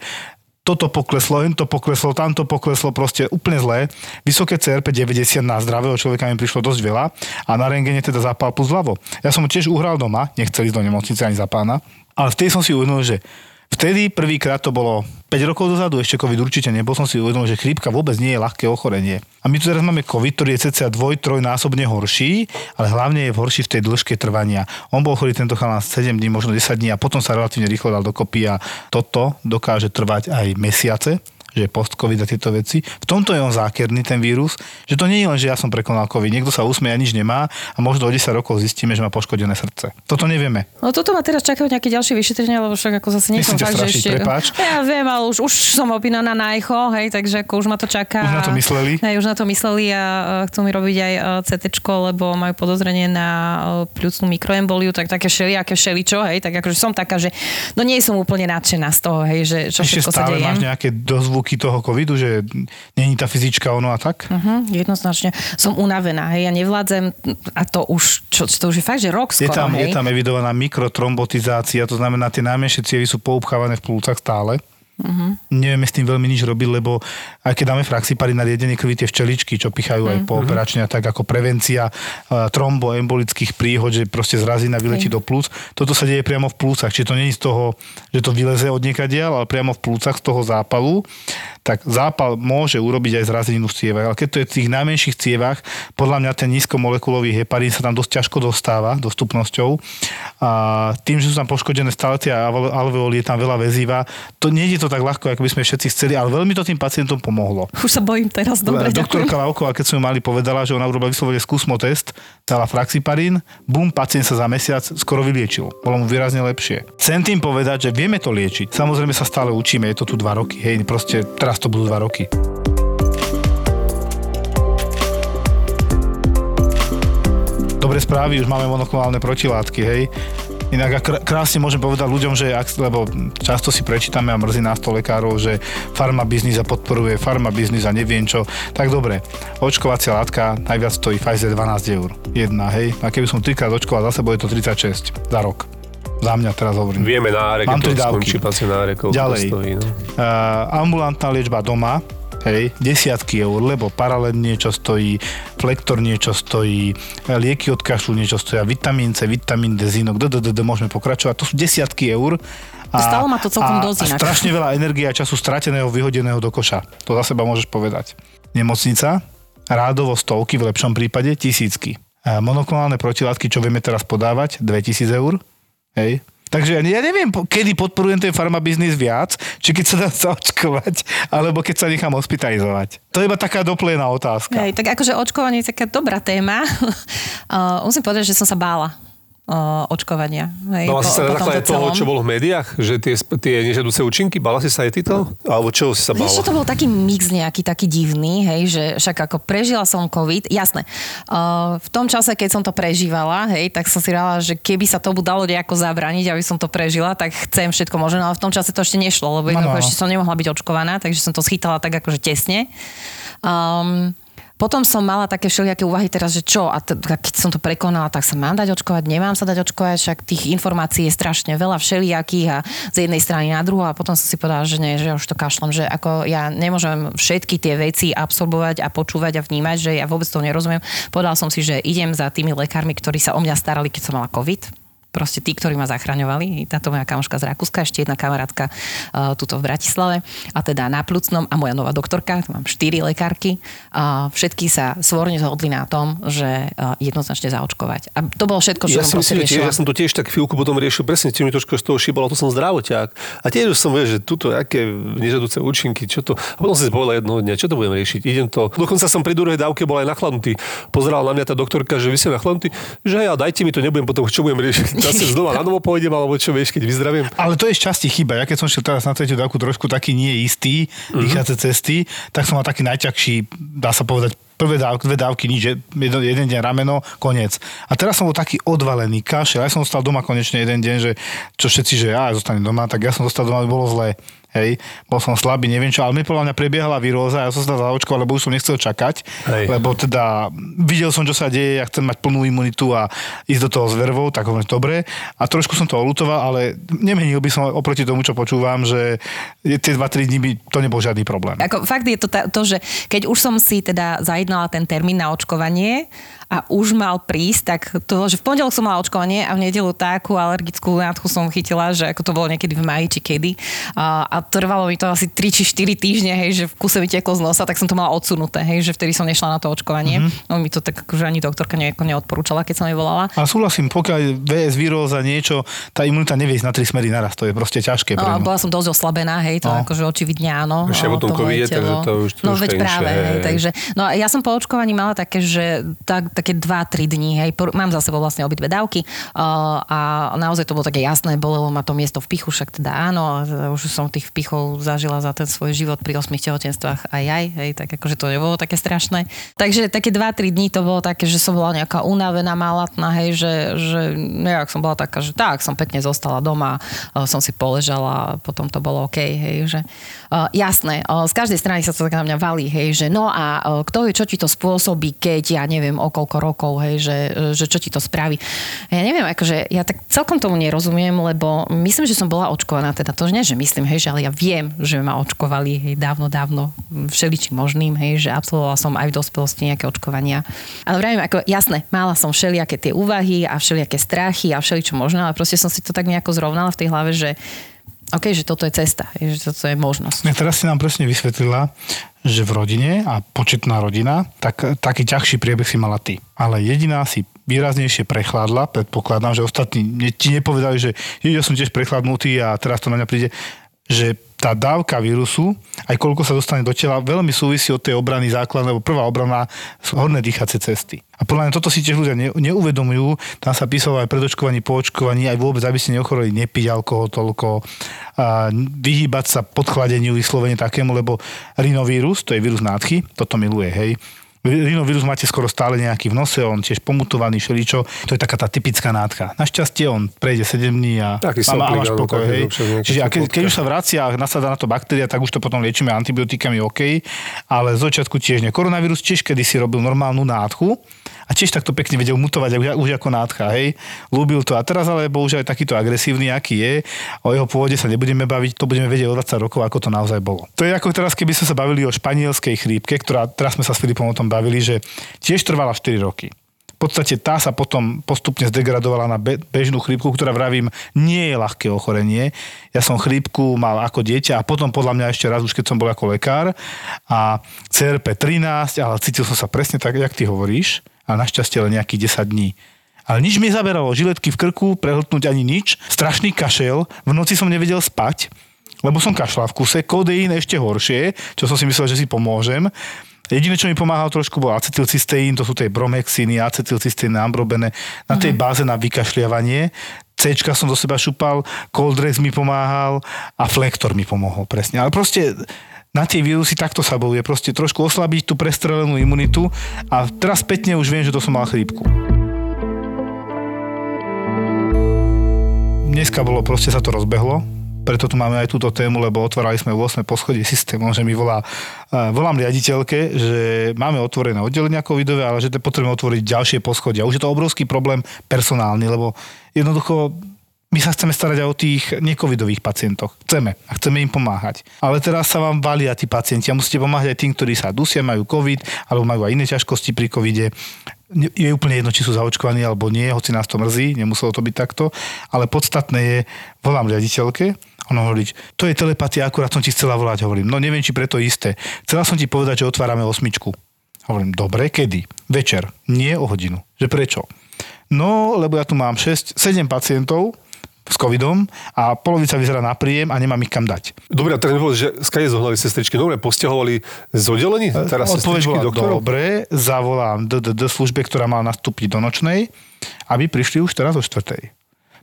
toto pokleslo, to pokleslo, tamto pokleslo, proste úplne zlé. Vysoké CRP 90 na zdravého človeka mi prišlo dosť veľa a na rengene teda zapál plus ľavo. Ja som tiež uhral doma, nechcel ísť do nemocnice ani za pána, ale vtedy som si uvedomil, že Vtedy prvýkrát to bolo 5 rokov dozadu, ešte COVID určite nebol, som si uvedomil, že chrípka vôbec nie je ľahké ochorenie. A my tu teraz máme COVID, ktorý je cca dvoj, trojnásobne horší, ale hlavne je horší v tej dĺžke trvania. On bol chorý tento chalán 7 dní, možno 10 dní a potom sa relatívne rýchlo dal dokopy a toto dokáže trvať aj mesiace že post-covid a tieto veci. V tomto je on zákerný, ten vírus, že to nie je len, že ja som prekonal COVID. Niekto sa usmeje a nič nemá a možno o 10 rokov zistíme, že má poškodené srdce. Toto nevieme. No toto ma teraz čakajú nejaké ďalšie vyšetrenia, lebo však ako zase Nechcem fakt, že strašiť, ešte... prepáč. Ja viem, ale už, už som opínaná na echo, hej, takže ako už ma to čaká. Už na to mysleli? Hej, už na to mysleli a chcú mi robiť aj CT, lebo majú podozrenie na e, pľúcnú mikroemboliu, tak také všelijaké všeličo, hej, tak akože som taká, že no nie som úplne nadšená z toho, hej, že čo Ešte všetko sa stále deje. máš nejaké dozvuky toho covidu, že není tá fyzička ono a tak? Uh-huh, jednoznačne. Som unavená, hej, ja nevládzem a to už, čo, to už je fakt, že rok Je skoro, tam, hej. je tam evidovaná mikrotrombotizácia, to znamená, tie najmenšie cievy sú poupchávané v plúcach stále. Uh-huh. Nevieme s tým veľmi nič robiť, lebo aj keď dáme fraxipary na riedenie krvi, tie včeličky, čo pichajú aj pooperačne, a tak ako prevencia uh, tromboembolických príhod, že proste zrazina vyletí do plúc, toto sa deje priamo v plúcach. Čiže to nie je z toho, že to vyleze od niekadiaľ, ale priamo v plúcach z toho zápalu. Tak zápal môže urobiť aj zrazeninu v cievach, ale keď to je v tých najmenších cievach, podľa mňa ten nízkomolekulový heparín sa tam dosť ťažko dostáva dostupnosťou. A tým, že sú tam poškodené stále tie alve- alveoly, je tam veľa väzíva, to nie je to tak ľahko, ako by sme všetci chceli, ale veľmi to tým pacientom pomohlo. Už sa bojím teraz, dobre. Doktorka Lauková, keď sme ju mali, povedala, že ona urobila vyslovene skúsmo test, dala fraxiparín, bum, pacient sa za mesiac skoro vyliečil. Bolo mu výrazne lepšie. Chcem tým povedať, že vieme to liečiť. Samozrejme sa stále učíme, je to tu dva roky, hej, proste teraz to budú dva roky. Dobré správy, už máme monoklonálne protilátky, hej. Inak krásne môžem povedať ľuďom, že ak, lebo často si prečítame a mrzí nás to lekárov, že farmabiznis a podporuje farmabiznis a neviem čo. Tak dobre, očkovacia látka najviac stojí Pfizer 12 eur. Jedna, hej. A keby som trikrát očkoval za sebou, je to 36 za rok. Za mňa teraz hovorím. Vieme na áre, Mám tri dávky. skončí pacient na áre, koľko to Ďalej. stojí. No. Uh, ambulantná liečba doma Hej, desiatky eur, lebo paralel niečo stojí, flektor niečo stojí, lieky od kašlu niečo stojí, vitamín C, vitamín D, zinok, d, d, d, d, môžeme pokračovať. To sú desiatky eur. Stalo ma to celkom a, dosť a inak. strašne veľa energie a času strateného, vyhodeného do koša. To za seba môžeš povedať. Nemocnica, rádovo stovky, v lepšom prípade tisícky. A monoklonálne protilátky, čo vieme teraz podávať, 2000 eur. Hej. Takže ja ne- ja neviem, kedy podporujem ten farmabiznis viac, či keď sa dá zaočkovať, alebo keď sa nechám hospitalizovať. To je iba taká doplená otázka. Hej, tak akože očkovanie je taká dobrá téma. uh, musím povedať, že som sa bála uh, očkovania. Hej, Bala si sa na základe toho, čo bolo v médiách? Že tie, tie nežiaduce účinky? Bala si sa aj ty to? Alebo čo si sa bala? Vieš, to bol taký mix nejaký taký divný, hej, že však ako prežila som COVID, jasné. Uh, v tom čase, keď som to prežívala, hej, tak som si rala, že keby sa tomu dalo nejako zabrániť, aby som to prežila, tak chcem všetko možné, ale v tom čase to ešte nešlo, lebo jednoducho Áno. ešte som nemohla byť očkovaná, takže som to schytala tak akože tesne. Um, potom som mala také všelijaké úvahy teraz, že čo, a t- keď som to prekonala, tak sa mám dať očkovať, nemám sa dať očkovať, však tých informácií je strašne veľa všelijakých a z jednej strany na druhú. A potom som si povedala, že nie, že už to kašlem, že ako ja nemôžem všetky tie veci absorbovať a počúvať a vnímať, že ja vôbec to nerozumiem. Povedala som si, že idem za tými lekármi, ktorí sa o mňa starali, keď som mala COVID proste tí, ktorí ma zachraňovali. Táto moja kamoška z Rakúska, ešte jedna kamarátka uh, tuto v Bratislave a teda na Plucnom a moja nová doktorka, tu mám štyri lekárky. Uh, všetky sa svorne zhodli na tom, že uh, jednoznačne zaočkovať. A to bolo všetko, čo Ja som myslím, tiež, ja som to tiež tak chvíľku potom riešil, presne tým trošku z toho šibalo, to som zdravoťák. A tiež som vedel, že tuto aké nežadúce účinky, čo to. A potom som si povedal jednoho dňa, čo to budem riešiť. Idem to. Dokonca som pri druhej dávke bol aj nachladnutý. Pozerala na mňa tá doktorka, že vy ste nachladnutý, že ja dajte mi to, nebudem potom, čo budem riešiť. Zase znova na novo pôjdem, alebo čo vieš, keď vyzdravím. Ale to je z časti chyba. Ja keď som šiel teraz na tretiu dávku trošku taký nie istý, dýchace cesty, tak som mal taký najťažší, dá sa povedať, prvé dávky, dve dávky, nič, jeden, jeden deň rameno, koniec. A teraz som bol taký odvalený, kašel. Ja som zostal doma konečne jeden deň, že čo všetci, že ja zostanem doma, tak ja som zostal doma, bolo zlé. Hej, bol som slabý, neviem čo, ale mi podľa mňa prebiehala výroza, ja som sa zaočkoval, lebo už som nechcel čakať, Hej. lebo teda videl som, čo sa deje, ja chcem mať plnú imunitu a ísť do toho s vervou, tak hovorím, dobre. A trošku som to olutoval, ale nemenil by som oproti tomu, čo počúvam, že tie 2-3 dní by to nebol žiadny problém. Ako fakt je to ta, to, že keď už som si teda zajednala ten termín na očkovanie a už mal prísť, tak to, že v pondelok som mala očkovanie a v nedelu takú alergickú nádchu som chytila, že ako to bolo niekedy v maji či kedy. A, a trvalo mi to asi 3 či 4 týždne, hej, že v kuse mi teklo z nosa, tak som to mala odsunuté, hej, že vtedy som nešla na to očkovanie. Mm-hmm. No mi to tak akože ani doktorka nejako neodporúčala, keď som jej volala. Ale súhlasím, pokiaľ VS víróza niečo, tá imunita nevie ísť na tri smery naraz, to je proste ťažké No pre a ňu. bola som dosť oslabená, hej, to No. no. akože očividne áno. Ešte o, tom covide, takže to už- to No veď práve, hej, takže, no a ja som po očkovaní mala také, že tak, také 2-3 dní, hej, mám za sebou vlastne obidve dávky uh, a naozaj to bolo také jasné, bolelo ma to miesto v pichu, však teda áno, už som tých vpichov zažila za ten svoj život pri 8 tehotenstvách aj aj, hej, tak akože to nebolo také strašné. Takže také 2-3 dní to bolo také, že som bola nejaká unavená, malatná, hej, že, že nejak som bola taká, že tak, som pekne zostala doma, uh, som si poležala, potom to bolo OK, hej, že uh, jasné, uh, z každej strany sa to tak na mňa valí, hej, že no a uh, kto vie, čo ti to spôsobí, keď ja neviem o koľko rokov, hej, že, že čo ti to spraví. Ja neviem, akože ja tak celkom tomu nerozumiem, lebo myslím, že som bola očkovaná, teda to nie, že myslím, hej, že ale ja viem, že ma očkovali, hej, dávno, dávno, všeličím možným, hej, že absolvovala som aj v dospelosti nejaké očkovania. Ale vravím, ako jasné, mala som všelijaké tie úvahy a všelijaké strachy a všeličo možné, ale proste som si to tak nejako zrovnala v tej hlave, že OK, že toto je cesta, že toto je možnosť. Ja teraz si nám presne vysvetlila, že v rodine a početná rodina, tak taký ťažší priebeh si mala ty. Ale jediná si výraznejšie prechladla, predpokladám, že ostatní ti nepovedali, že "Jeď, ja som tiež prechladnutý a teraz to na mňa príde, že tá dávka vírusu, aj koľko sa dostane do tela, veľmi súvisí od tej obrany základnej, lebo prvá obrana sú horné dýchacie cesty. A podľa mňa toto si tiež ľudia ne, neuvedomujú. Tam sa písalo aj pred očkovaní, po očkovaní, aj vôbec, aby ste neochoreli, nepiť alkohol toľko, a vyhýbať sa podchladeniu vyslovene takému, lebo rinovírus, to je vírus nádchy, toto miluje, hej. Rinovírus máte skoro stále nejaký v nose, on tiež pomutovaný, šeličo. To je taká tá typická nádcha. Našťastie on prejde 7 dní a, Taký a, má- a máš pokoj. Hej. Čiže a teplotka. keď už sa vracia a nasadá na to baktéria, tak už to potom liečíme antibiotikami OK, ale z začiatku tiež nie. Koronavírus tiež kedy si robil normálnu nádchu A tiež takto pekne vedel mutovať už, už ako nádcha, hej. Ľúbil to. A teraz ale bohužiaľ takýto agresívny, aký je. O jeho pôvode sa nebudeme baviť, to budeme vedieť o 20 rokov, ako to naozaj bolo. To je ako teraz, keby sme sa bavili o španielskej chrípke, ktorá, teraz sme sa s Filipom o tom bavili, že tiež trvala 4 roky. V podstate tá sa potom postupne zdegradovala na be- bežnú chrípku, ktorá vravím, nie je ľahké ochorenie. Ja som chrípku mal ako dieťa a potom podľa mňa ešte raz, už keď som bol ako lekár a CRP 13, ale cítil som sa presne tak, jak ty hovoríš a našťastie len nejakých 10 dní. Ale nič mi zaberalo, žiletky v krku, prehltnúť ani nič, strašný kašel, v noci som nevedel spať, lebo som kašľal v kuse, kodeín ešte horšie, čo som si myslel, že si pomôžem. Jediné, čo mi pomáhalo trošku, bol acetylcysteín, to sú tie bromhexiny, acetylcysteín, ambrobene, na tej báze na vykašľavanie. C som do seba šupal, Coldrex mi pomáhal a Flektor mi pomohol, presne. Ale proste na tie vírusy takto sa bojuje. Proste trošku oslabiť tú prestrelenú imunitu a teraz spätne už viem, že to som mal chrípku. Dneska bolo, proste sa to rozbehlo preto tu máme aj túto tému, lebo otvárali sme 8. poschodie systémom, že mi volá, volám riaditeľke, že máme otvorené oddelenia covidové, ale že potrebujeme otvoriť ďalšie poschodia. Už je to obrovský problém personálny, lebo jednoducho my sa chceme starať aj o tých necovidových pacientoch. Chceme a chceme im pomáhať. Ale teraz sa vám valia tí pacienti a musíte pomáhať aj tým, ktorí sa dusia, majú covid alebo majú aj iné ťažkosti pri covide je úplne jedno, či sú zaočkovaní alebo nie, hoci nás to mrzí, nemuselo to byť takto, ale podstatné je, volám riaditeľke, ona hovorí, to je telepatia, akurát som ti chcela volať, hovorím, no neviem, či preto isté. Chcela som ti povedať, že otvárame osmičku. Hovorím, dobre, kedy? Večer, nie o hodinu. Že prečo? No, lebo ja tu mám 6, 7 pacientov, s covidom a polovica vyzerá na príjem a nemám ich kam dať. Dobre, a teraz mi že skade zohnali sestričky. Dobre, postiahovali z oddelení? Teraz Odpoveď bola, doktorov? dobre, zavolám DDD službe, ktorá mala nastúpiť do nočnej, aby prišli už teraz o štvrtej.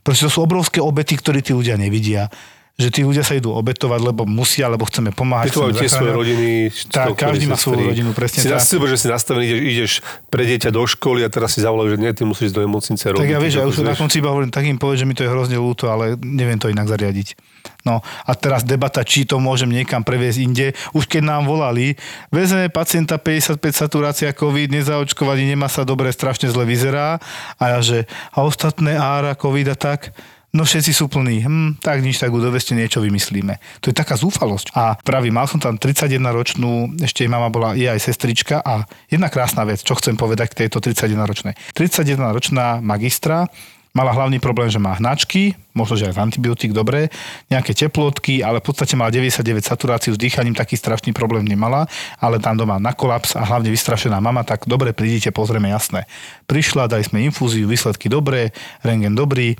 Proste to sú obrovské obety, ktoré tí ľudia nevidia že tí ľudia sa idú obetovať, lebo musia, lebo chceme pomáhať. Ty tie svoje rodiny. Tak, každý má svoju rodinu, presne si tak. Si že si nastavený, ideš, ideš pre dieťa do školy a teraz si zavolajú, že nie, ty musíš do nemocnice robiť. Tak ja vieš, ja už na konci iba hovorím, tak im povedz, že mi to je hrozne ľúto, ale neviem to inak zariadiť. No a teraz debata, či to môžem niekam previesť inde. Už keď nám volali, vezme pacienta 55 saturácia COVID, nezaočkovaný, nemá sa dobre, strašne zle vyzerá. A ja že, a ostatné ára COVID a tak, no všetci sú plní, hm, tak nič, tak doveste niečo vymyslíme. To je taká zúfalosť. A pravý, mal som tam 31 ročnú, ešte jej mama bola, je aj sestrička a jedna krásna vec, čo chcem povedať k tejto 31 ročnej. 31 ročná magistra, Mala hlavný problém, že má hnačky, možno, že aj z antibiotík, dobre, nejaké teplotky, ale v podstate mala 99 saturáciu s dýchaním, taký strašný problém nemala, ale tam doma na kolaps a hlavne vystrašená mama, tak dobre, prídite, pozrieme, jasné. Prišla, dali sme infúziu, výsledky dobré, rengen dobrý,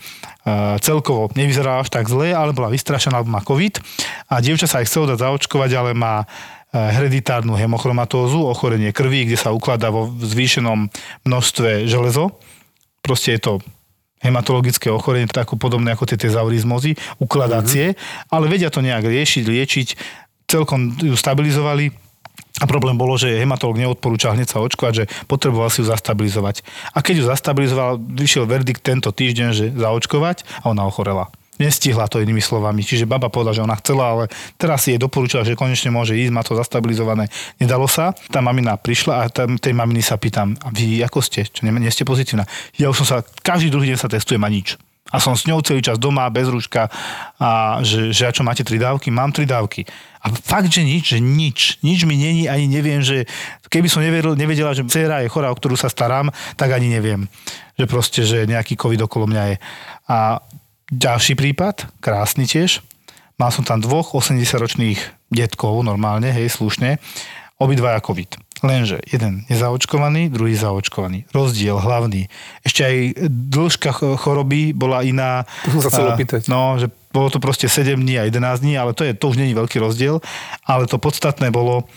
celkovo nevyzerala až tak zle, ale bola vystrašená, alebo má COVID a dievča sa aj chcelo dať zaočkovať, ale má hereditárnu hemochromatózu, ochorenie krvi, kde sa ukladá vo zvýšenom množstve železo. Proste je to hematologické ochorenie, tak podobné ako tie tezaurizmozy, ukladácie, mm-hmm. ale vedia to nejak riešiť, liečiť, celkom ju stabilizovali, a problém bolo, že hematolog neodporúčal hneď sa očkovať, že potreboval si ju zastabilizovať. A keď ju zastabilizoval, vyšiel verdikt tento týždeň, že zaočkovať a ona ochorela nestihla to inými slovami. Čiže baba povedala, že ona chcela, ale teraz si jej doporučila, že konečne môže ísť, má to zastabilizované. Nedalo sa. Tá mamina prišla a tam, tej maminy sa pýtam, a vy ako ste? Čo nie, nie ste pozitívna? Ja už som sa, každý druhý deň sa testujem a nič. A som s ňou celý čas doma, bez rúška a že, že a čo máte tri dávky? Mám tri dávky. A fakt, že nič, že nič. Nič mi není, ani neviem, že keby som nevedel, nevedela, že dcera je chorá, o ktorú sa starám, tak ani neviem. Že proste, že nejaký covid okolo mňa je. A ďalší prípad, krásny tiež. Mal som tam dvoch 80-ročných detkov, normálne, hej, slušne. Obidvaja COVID. Lenže jeden nezaočkovaný, druhý zaočkovaný. Rozdiel hlavný. Ešte aj dĺžka choroby bola iná. To som sa chcel opýtať. No, že bolo to proste 7 dní a 11 dní, ale to, je, to už není veľký rozdiel. Ale to podstatné bolo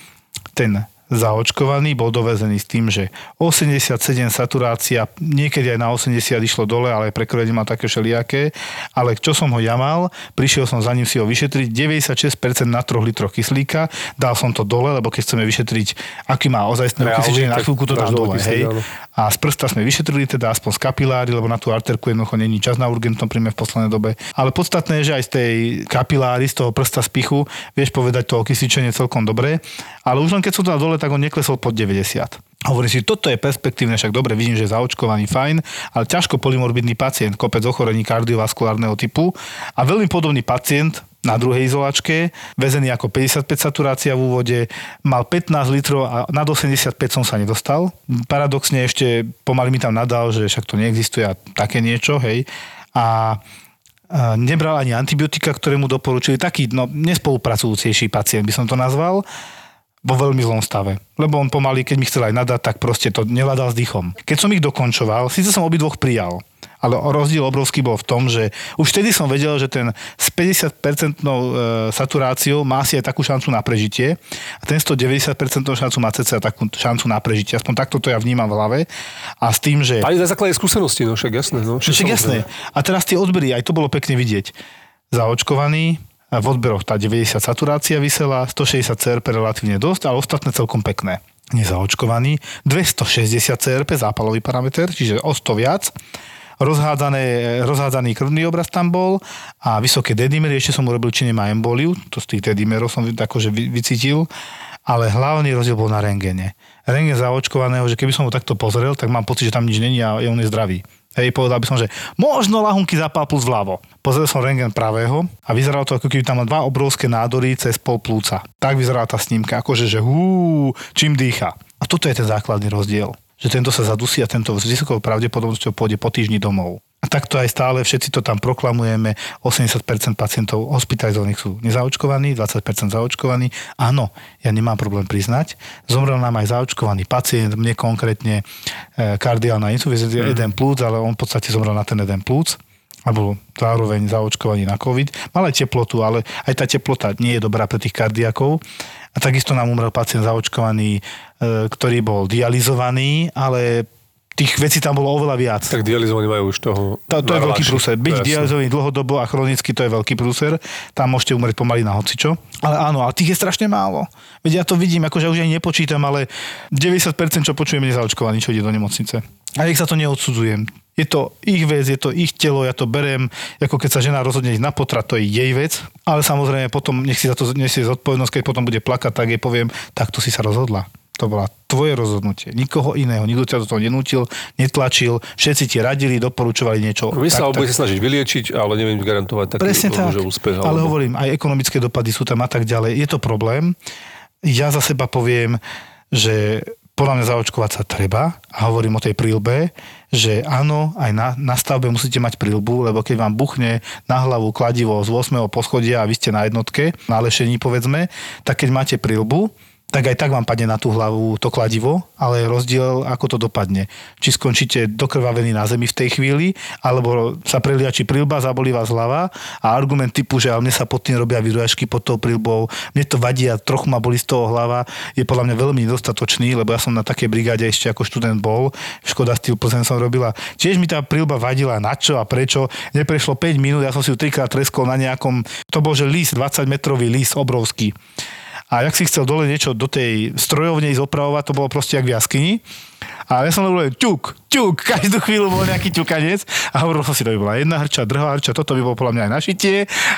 ten zaočkovaný, bol dovezený s tým, že 87 saturácia, niekedy aj na 80 išlo dole, ale prekrojený mal také všelijaké, ale čo som ho ja mal, prišiel som za ním si ho vyšetriť, 96% na 3 litroch kyslíka, dal som to dole, lebo keď chceme vyšetriť, aký má ozajstné kyslík, na chvíľku to dám dole, hej. A z prsta sme vyšetrili teda aspoň z kapiláry, lebo na tú arterku jednoducho není čas na urgentnom príjme v poslednej dobe. Ale podstatné je, že aj z tej kapiláry, z toho prsta z pichu, vieš povedať to okysličenie celkom dobre, ale už len keď som to dal dole, tak on neklesol pod 90. A hovorím si, toto je perspektívne, však dobre, vidím, že zaočkovaný, fajn, ale ťažko polymorbidný pacient, kopec ochorení kardiovaskulárneho typu a veľmi podobný pacient na druhej izolačke, väzený ako 55 saturácia v úvode, mal 15 litrov a nad 85 som sa nedostal. Paradoxne ešte pomaly mi tam nadal, že však to neexistuje a také niečo, hej. A a nebral ani antibiotika, ktoré mu doporučili. Taký no, nespolupracujúcejší pacient by som to nazval vo veľmi zlom stave. Lebo on pomaly, keď mi chcel aj nadať, tak proste to nevládal s dýchom. Keď som ich dokončoval, síce som obidvoch prijal, ale rozdiel obrovský bol v tom, že už vtedy som vedel, že ten s 50% e, saturáciou má si aj takú šancu na prežitie a ten 190% šancu má cca takú šancu na prežitie. Aspoň takto to ja vnímam v hlave. A s tým, že... Aj na základe skúsenosti, no však jasné. No, však jasné. A teraz tie odbery, aj to bolo pekne vidieť. Zaočkovaný, v odberoch tá 90 saturácia vysela, 160 CRP relatívne dosť, ale ostatné celkom pekné. Nezaočkovaný, 260 CRP zápalový parameter, čiže o 100 viac. Rozhádzané, rozhádzaný krvný obraz tam bol a vysoké dedimery, ešte som urobil, či nemá emboliu, to z tých dedimerov som akože vycítil, ale hlavný rozdiel bol na rengene. Rengen zaočkovaného, že keby som ho takto pozrel, tak mám pocit, že tam nič není a on je zdravý. Hej, povedal by som, že možno lahunky zapal plus vľavo. Pozrel som rengen pravého a vyzeralo to, ako keby tam mal dva obrovské nádory cez pol plúca. Tak vyzerala tá snímka, akože, že hú, čím dýcha. A toto je ten základný rozdiel. Že tento sa zadusí a tento s vysokou pravdepodobnosťou pôjde po týždni domov. A takto aj stále všetci to tam proklamujeme. 80% pacientov hospitalizovaných sú nezaočkovaní, 20% zaočkovaní. Áno, ja nemám problém priznať. Zomrel nám aj zaočkovaný pacient, mne konkrétne e, kardiálna insuficiencia, mm. jeden plúc, ale on v podstate zomrel na ten jeden plúc a bol zároveň zaočkovaný na COVID. Mal aj teplotu, ale aj tá teplota nie je dobrá pre tých kardiakov. A takisto nám umrel pacient zaočkovaný, e, ktorý bol dializovaný, ale tých vecí tam bolo oveľa viac. Tak dializovaní majú už toho... To, to je veľký prúser. Byť dializovaný dlhodobo a chronicky, to je veľký prúser. Tam môžete umrieť pomaly na hocičo. Ale áno, ale tých je strašne málo. Veď ja to vidím, akože už aj nepočítam, ale 90% čo počujeme nezaočkovaní, čo ide do nemocnice. A ich sa to neodsudzujem. Je to ich vec, je to ich telo, ja to berem, ako keď sa žena rozhodne ísť na potrat, to je jej vec, ale samozrejme potom nech si za to nesie zodpovednosť, keď potom bude plakať, tak jej poviem, takto si sa rozhodla. To bola tvoje rozhodnutie. Nikoho iného. Nikto ťa do toho nenútil, netlačil. Všetci ti radili, doporučovali niečo. Vy sa tak, sa snažiť vyliečiť, ale neviem garantovať taký Presne tak. Že úspech. Ale alebo... hovorím, aj ekonomické dopady sú tam a tak ďalej. Je to problém. Ja za seba poviem, že podľa mňa zaočkovať sa treba a hovorím o tej prílbe, že áno, aj na, na stavbe musíte mať prílbu, lebo keď vám buchne na hlavu kladivo z 8. poschodia a vy ste na jednotke, na lešení povedzme, tak keď máte prílbu, tak aj tak vám padne na tú hlavu to kladivo, ale je rozdiel, ako to dopadne. Či skončíte dokrvavený na zemi v tej chvíli, alebo sa preliači prilba, zabolí vás hlava a argument typu, že mne sa pod tým robia výrojašky pod tou prilbou, mne to vadí a trochu ma boli z toho hlava, je podľa mňa veľmi nedostatočný, lebo ja som na takej brigáde ešte ako študent bol, Škoda Steel Plzeň som robila. Tiež mi tá prilba vadila, na čo a prečo. Neprešlo 5 minút, ja som si ju trikrát treskol na nejakom, to bol že list, 20 metrový list, obrovský a jak si chcel dole niečo do tej strojovne ísť opravovať, to bolo proste jak v jaskyni. A ja som hovoril, ťuk, ťuk, každú chvíľu bol nejaký ťukanec a hovoril som si, to by bola jedna hrča, druhá hrča, toto by bolo podľa mňa aj našitie.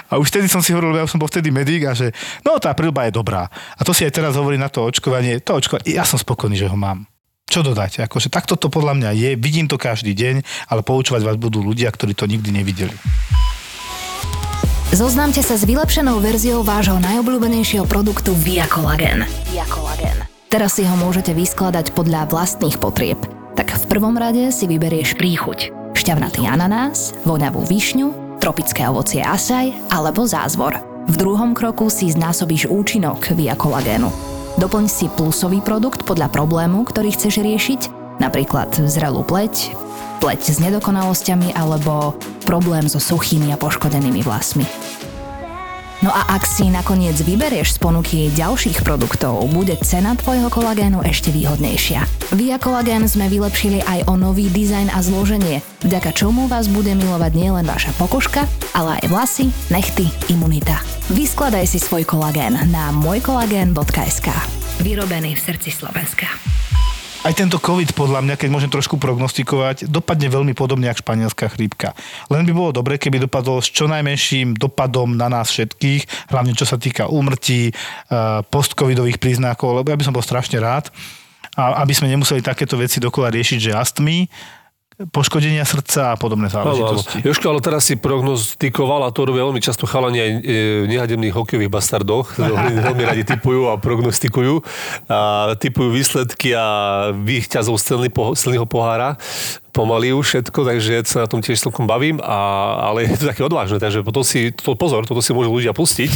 A už vtedy som si hovoril, ja som bol vtedy medic a že no tá prílba je dobrá. A to si aj teraz hovorí na to očkovanie, to očkovanie, ja som spokojný, že ho mám. Čo dodať? Akože takto to podľa mňa je, vidím to každý deň, ale poučovať vás budú ľudia, ktorí to nikdy nevideli. Zoznámte sa s vylepšenou verziou vášho najobľúbenejšieho produktu Via Collagen. Via Collagen. Teraz si ho môžete vyskladať podľa vlastných potrieb. Tak v prvom rade si vyberieš príchuť. Šťavnatý ananás, voňavú višňu, tropické ovocie asaj alebo zázvor. V druhom kroku si znásobíš účinok Via Collagenu. Doplň si plusový produkt podľa problému, ktorý chceš riešiť, napríklad zrelú pleť, pleť s nedokonalosťami alebo problém so suchými a poškodenými vlasmi. No a ak si nakoniec vyberieš z ponuky ďalších produktov, bude cena tvojho kolagénu ešte výhodnejšia. Via Kolagén sme vylepšili aj o nový dizajn a zloženie, vďaka čomu vás bude milovať nielen vaša pokožka, ale aj vlasy, nechty, imunita. Vyskladaj si svoj kolagén na mojkolagén.sk Vyrobený v srdci Slovenska aj tento COVID, podľa mňa, keď môžem trošku prognostikovať, dopadne veľmi podobne ako španielská chrípka. Len by bolo dobre, keby dopadlo s čo najmenším dopadom na nás všetkých, hlavne čo sa týka úmrtí, eh, postcovidových príznakov, lebo ja by som bol strašne rád, aby sme nemuseli takéto veci dokola riešiť, že astmy, poškodenia srdca a podobné záležitosti. Joško, ale teraz si prognostikoval, a to robia veľmi často chalani aj e, nehademných hokejových bastardoch, veľmi, radi typujú a prognostikujú, a typujú výsledky a výťazov silného pohára pomaly už všetko, takže sa na tom tiež celkom bavím, a, ale je to také odvážne, takže potom si, to, pozor, toto si môžu ľudia pustiť.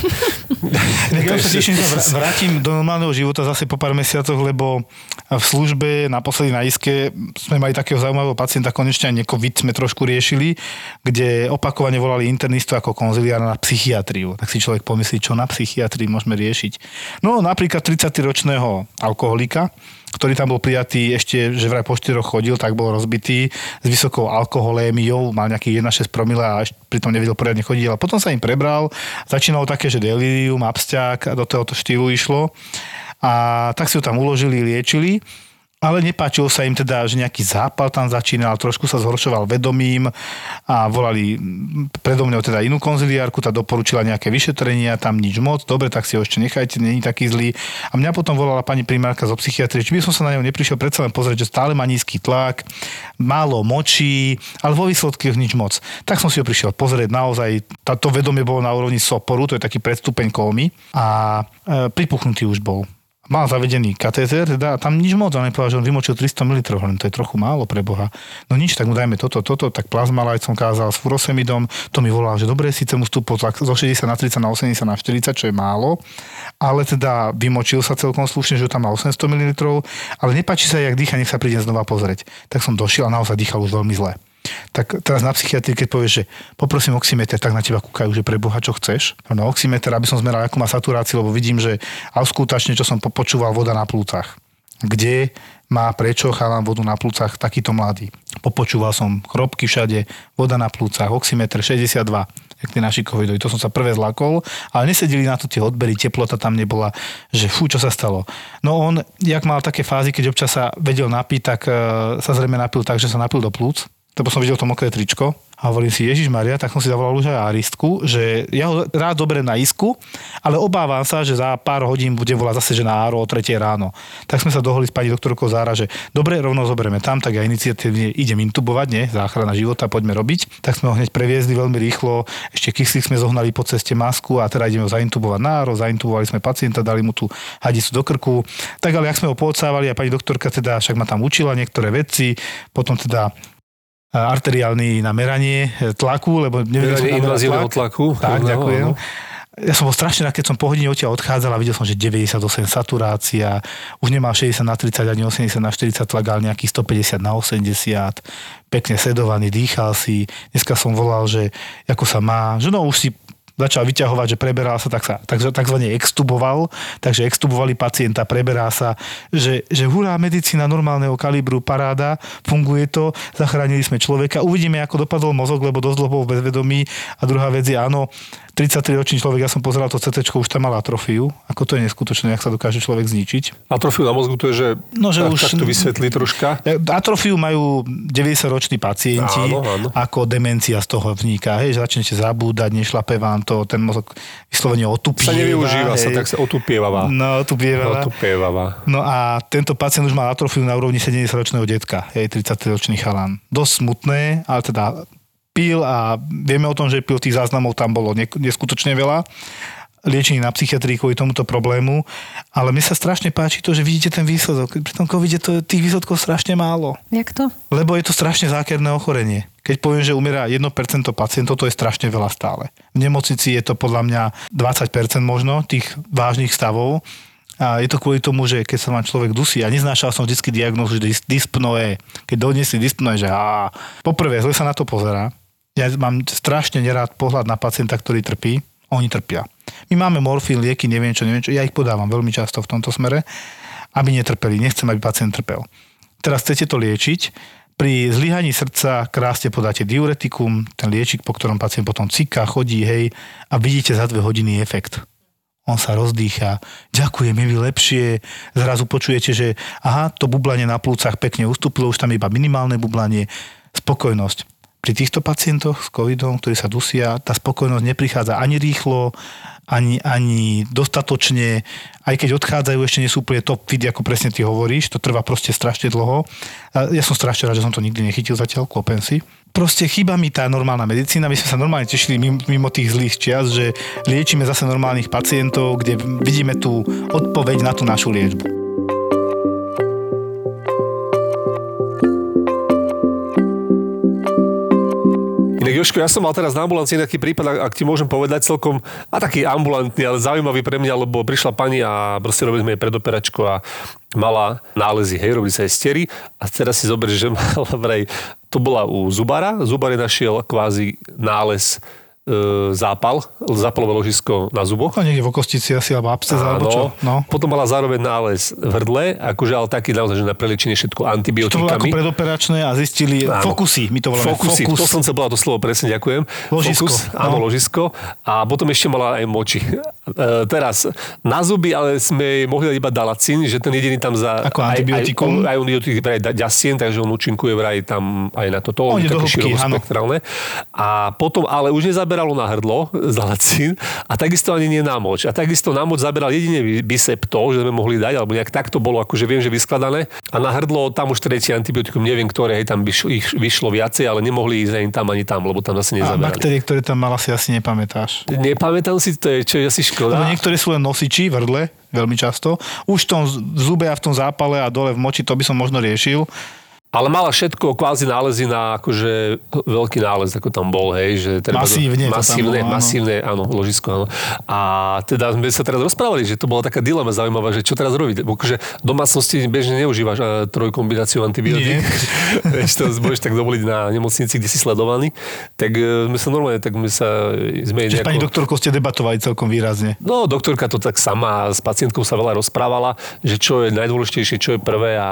ja sa teším, že vrátim do normálneho života zase po pár mesiacoch, lebo v službe naposledy na iske sme mali takého zaujímavého pacienta, konečne aj COVID sme trošku riešili, kde opakovane volali internistu ako konziliára na psychiatriu. Tak si človek pomyslí, čo na psychiatrii môžeme riešiť. No napríklad 30-ročného alkoholika, ktorý tam bol prijatý ešte, že vraj po štyroch chodil, tak bol rozbitý s vysokou alkoholémiou, mal nejaký 1,6 promile a pritom nevedel poriadne chodiť, ale potom sa im prebral, začínalo také, že delirium, absťák do tohoto štýlu išlo. A tak si ho tam uložili, liečili ale nepáčilo sa im teda, že nejaký zápal tam začínal, trošku sa zhoršoval vedomím a volali predo mňou teda inú konziliárku, tá doporučila nejaké vyšetrenia, tam nič moc, dobre, tak si ho ešte nechajte, není taký zlý. A mňa potom volala pani primárka zo psychiatrie, či by som sa na ňo neprišiel predsa len pozrieť, že stále má nízky tlak, málo močí, ale vo výsledkoch nič moc. Tak som si ho prišiel pozrieť, naozaj táto vedomie bolo na úrovni soporu, to je taký predstupeň kómy a e, pripuchnutý už bol mal zavedený katéter, teda tam nič moc, on povedal, že on vymočil 300 ml, hovorím, to je trochu málo pre Boha. No nič, tak mu dajme toto, toto, tak plazmalajt som kázal s furosemidom, to mi volal, že dobre, síce mu stúpol zo 60 na 30 na 80 na 40, čo je málo, ale teda vymočil sa celkom slušne, že tam má 800 ml, ale nepáči sa, jak dýcha, nech sa príde znova pozrieť. Tak som došiel a naozaj dýchal už veľmi zle tak teraz na psychiatrii, keď povieš, že poprosím oximeter, tak na teba kúkajú, že pre Boha, čo chceš. No oximeter, aby som zmeral, akú má saturáciu, lebo vidím, že auskultačne, čo som počúval, voda na plúcach. Kde má prečo chávam vodu na plúcach takýto mladý. Popočúval som chrobky všade, voda na plúcach, oximeter 62 jak tie naši covidovi. To som sa prvé zlakol, ale nesedeli na to tie odbery, teplota tam nebola, že fú, čo sa stalo. No on, jak mal také fázy, keď občas sa vedel napiť, tak uh, sa zrejme napil tak, že sa napil do plúc lebo som videl to mokré tričko a hovorím si, Ježiš Maria, tak som si zavolal už aj aristku, že ja ho rád dobre na isku, ale obávam sa, že za pár hodín bude volať zase, že na áro o 3 ráno. Tak sme sa dohodli s pani doktorkou Zára, že dobre, rovno zoberieme tam, tak ja iniciatívne idem intubovať, nie, záchrana života, poďme robiť. Tak sme ho hneď previezli veľmi rýchlo, ešte kyslík sme zohnali po ceste masku a teda ideme ho zaintubovať na áro, zaintubovali sme pacienta, dali mu tú hadicu do krku. Tak ale ak sme ho poodsávali a pani doktorka teda však ma tam učila niektoré veci, potom teda arteriálny na meranie tlaku, lebo nevedel som invazívneho tlak. tlaku. Tak, no, ďakujem. No. Ja som bol strašne rád, keď som po hodine odtiaľ odchádzal a videl som, že 98 saturácia, už nemal 60 na 30 ani 80 na 40 tlak, ale nejaký 150 na 80, pekne sedovaný, dýchal si. Dneska som volal, že ako sa má, že no už si začal vyťahovať, že preberá sa, tak sa tak, takzvané extuboval, takže extubovali pacienta, preberá sa, že, že hurá, medicína normálneho kalibru, paráda, funguje to, zachránili sme človeka, uvidíme, ako dopadol mozog, lebo dosť dlho bol v bezvedomí. A druhá vec je, áno, 33-ročný človek, ja som pozeral to CT, už tam mal atrofiu. Ako to je neskutočné, ak sa dokáže človek zničiť. Atrofiu na mozgu to je, že no, že tak, už, tak to vysvetlí troška. Atrofiu majú 90-roční pacienti, áno, áno. ako demencia z toho vzniká. Hej, že začnete zabúdať, nešlape vám to, ten mozog vyslovene otupieva. Sa nevyužíva hej. sa, tak sa otupievava. No, otupievava. otupievava. No a tento pacient už má atrofiu na úrovni 70-ročného detka, hej, 33-ročný chalán. Dosť smutné, ale teda pil a vieme o tom, že pil tých záznamov tam bolo neskutočne veľa liečení na psychiatrii kvôli tomuto problému, ale mne sa strašne páči to, že vidíte ten výsledok. Pri tom covide to tých výsledkov strašne málo. Jak to? Lebo je to strašne zákerné ochorenie. Keď poviem, že umiera 1% pacientov, to je strašne veľa stále. V nemocnici je to podľa mňa 20% možno tých vážnych stavov. A je to kvôli tomu, že keď sa vám človek dusí, a neznášal som vždy diagnózu, že dyspnoe, keď doniesli dyspnoe, že á, poprvé zle sa na to pozerá, ja mám strašne nerád pohľad na pacienta, ktorý trpí. Oni trpia. My máme morfín, lieky, neviem čo, neviem čo. Ja ich podávam veľmi často v tomto smere, aby netrpeli. Nechcem, aby pacient trpel. Teraz chcete to liečiť. Pri zlyhaní srdca krásne podáte diuretikum, ten liečik, po ktorom pacient potom ciká, chodí, hej, a vidíte za dve hodiny efekt on sa rozdýcha, ďakujem, je mi lepšie, zrazu počujete, že aha, to bublanie na plúcach pekne ustúpilo, už tam iba minimálne bublanie, spokojnosť pri týchto pacientoch s covidom, ktorí sa dusia, tá spokojnosť neprichádza ani rýchlo, ani, ani dostatočne, aj keď odchádzajú, ešte nie sú úplne top fit, ako presne ty hovoríš, to trvá proste strašne dlho. Ja som strašne rád, že som to nikdy nechytil zatiaľ, klopem si. Proste chýba mi tá normálna medicína, my sme sa normálne tešili mimo tých zlých čias, že liečíme zase normálnych pacientov, kde vidíme tú odpoveď na tú našu liečbu. Joško, ja som mal teraz na ambulancii nejaký prípad, ak, ti môžem povedať celkom, a taký ambulantný, ale zaujímavý pre mňa, lebo prišla pani a proste robili sme jej predoperačku a mala nálezy, hej, robili sa aj stery. A teraz si zober, že mala vraj, to bola u Zubara, Zubar našiel kvázi nález zápal, zápalové ložisko na zuboch. No niekde v okostici asi, alebo absces, alebo čo. No. Potom mala zároveň nález v hrdle, akože ale taký naozaj, že na preliečenie všetko To bolo ako antibiotikami. predoperačné a zistili Áno. fokusy, my to voláme Fokusy, fokus. to som chcel povedať to slovo presne, ďakujem. Ložisko, Fokus, áno, no. ložisko. A potom ešte mala aj moči. E, teraz, na zuby, ale sme jej mohli dať iba dalacín, že ten jediný tam za... Ako aj- antibiotikum? Aj, aj, antibiotikum, vraj da- dasien, takže on účinkuje vraj tam aj na toto. On On je také širokospektrálne. A potom, ale už nezaberalo na hrdlo dalacín a takisto ani nie na moč. A takisto na moč zaberal jedine biseptol, že sme mohli dať, alebo nejak takto bolo, akože viem, že vyskladané. A na hrdlo tam už tretie antibiotikum, neviem ktoré, hej, tam ich vyšlo viacej, ale nemohli ísť ani tam, ani tam, lebo tam zase A nezaberali. baktérie, ktoré tam mala, si asi nepamätáš. Nepamätám si, to je, čo je asi škoda. Lebo niektoré sú len nosiči v hrdle, veľmi často. Už v tom zube a v tom zápale a dole v moči, to by som možno riešil. Ale mala všetko kvázi nálezy na akože veľký nález, ako tam bol, hej, že treba Masívne to masívne, bolo, áno. masívne, áno, ložisko, áno. A teda sme sa teraz rozprávali, že to bola taká dilema zaujímavá, že čo teraz robiť. Akože v domácnosti bežne neužívaš trojkombináciu antibiotík. Vieš, to môžeš tak dovoliť na nemocnici, kde si sledovaný. Tak sme sa normálne, tak my sa sme Čiže nejako... pani doktorko ste debatovali celkom výrazne. No, doktorka to tak sama s pacientkou sa veľa rozprávala, že čo je najdôležitejšie, čo je prvé a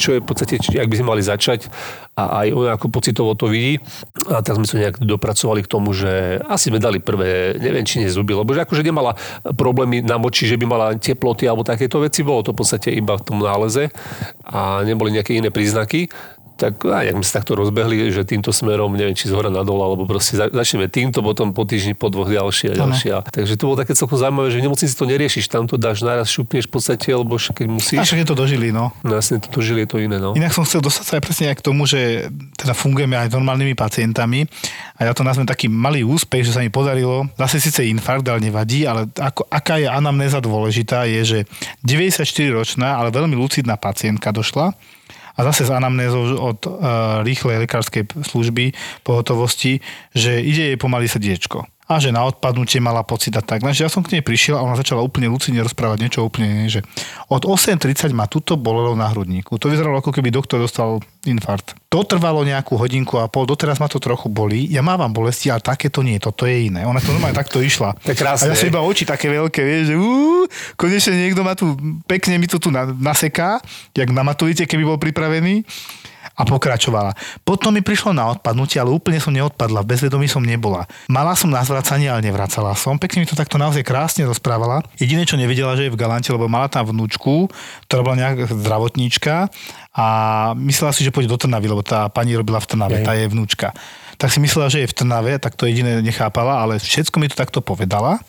čo je v podstate, či, ak by sme mali začať a aj ona ako pocitovo to vidí. A tak sme sa nejak dopracovali k tomu, že asi sme dali prvé, neviem, či nezuby, lebo že akože nemala problémy na moči, že by mala teploty alebo takéto veci, bolo to v podstate iba v tom náleze a neboli nejaké iné príznaky tak a jak sme sa takto rozbehli, že týmto smerom, neviem, či z hora nadol, alebo proste za- začneme týmto, potom po týždni, po dvoch ďalšie a ďalšie. A Takže to bolo také celkom zaujímavé, že v nemocnici to neriešiš, tam to dáš naraz, šupneš v podstate, lebo však keď A musíš, však je to dožili, no. no jasne, to žili je to iné, no. Inak som chcel dostať sa aj presne aj k tomu, že teda fungujeme aj s normálnymi pacientami a ja to nazvem taký malý úspech, že sa mi podarilo, zase síce infarkt, ale nevadí, ale ako, aká je anamnéza dôležitá, je, že 94-ročná, ale veľmi lucidná pacientka došla a zase s anamnézou od uh, rýchlej lekárskej služby pohotovosti, že ide jej pomaly srdiečko a že na odpadnutie mala pocit a tak. Takže ja som k nej prišiel a ona začala úplne lucidne rozprávať niečo úplne iné, že od 8.30 ma tuto bolelo na hrudníku. To vyzeralo ako keby doktor dostal infarkt. To trvalo nejakú hodinku a pol, doteraz ma to trochu bolí. Ja mávam bolesti, ale takéto nie, toto je iné. Ona to normálne takto išla. Je krásne, A ja som iba oči také veľké, vieš, že ú, konečne niekto ma tu, pekne mi to tu na, naseká, jak na maturite, keby bol pripravený a pokračovala. Potom mi prišlo na odpadnutie, ale úplne som neodpadla, v bezvedomí som nebola. Mala som na zvracanie, ale nevracala som. Pekne mi to takto naozaj krásne rozprávala. Jediné, čo nevedela, že je v Galante, lebo mala tam vnúčku, ktorá bola nejaká zdravotníčka a myslela si, že pôjde do Trnavy, lebo tá pani robila v Trnave, tá je vnúčka. Tak si myslela, že je v Trnave, tak to jediné nechápala, ale všetko mi to takto povedala.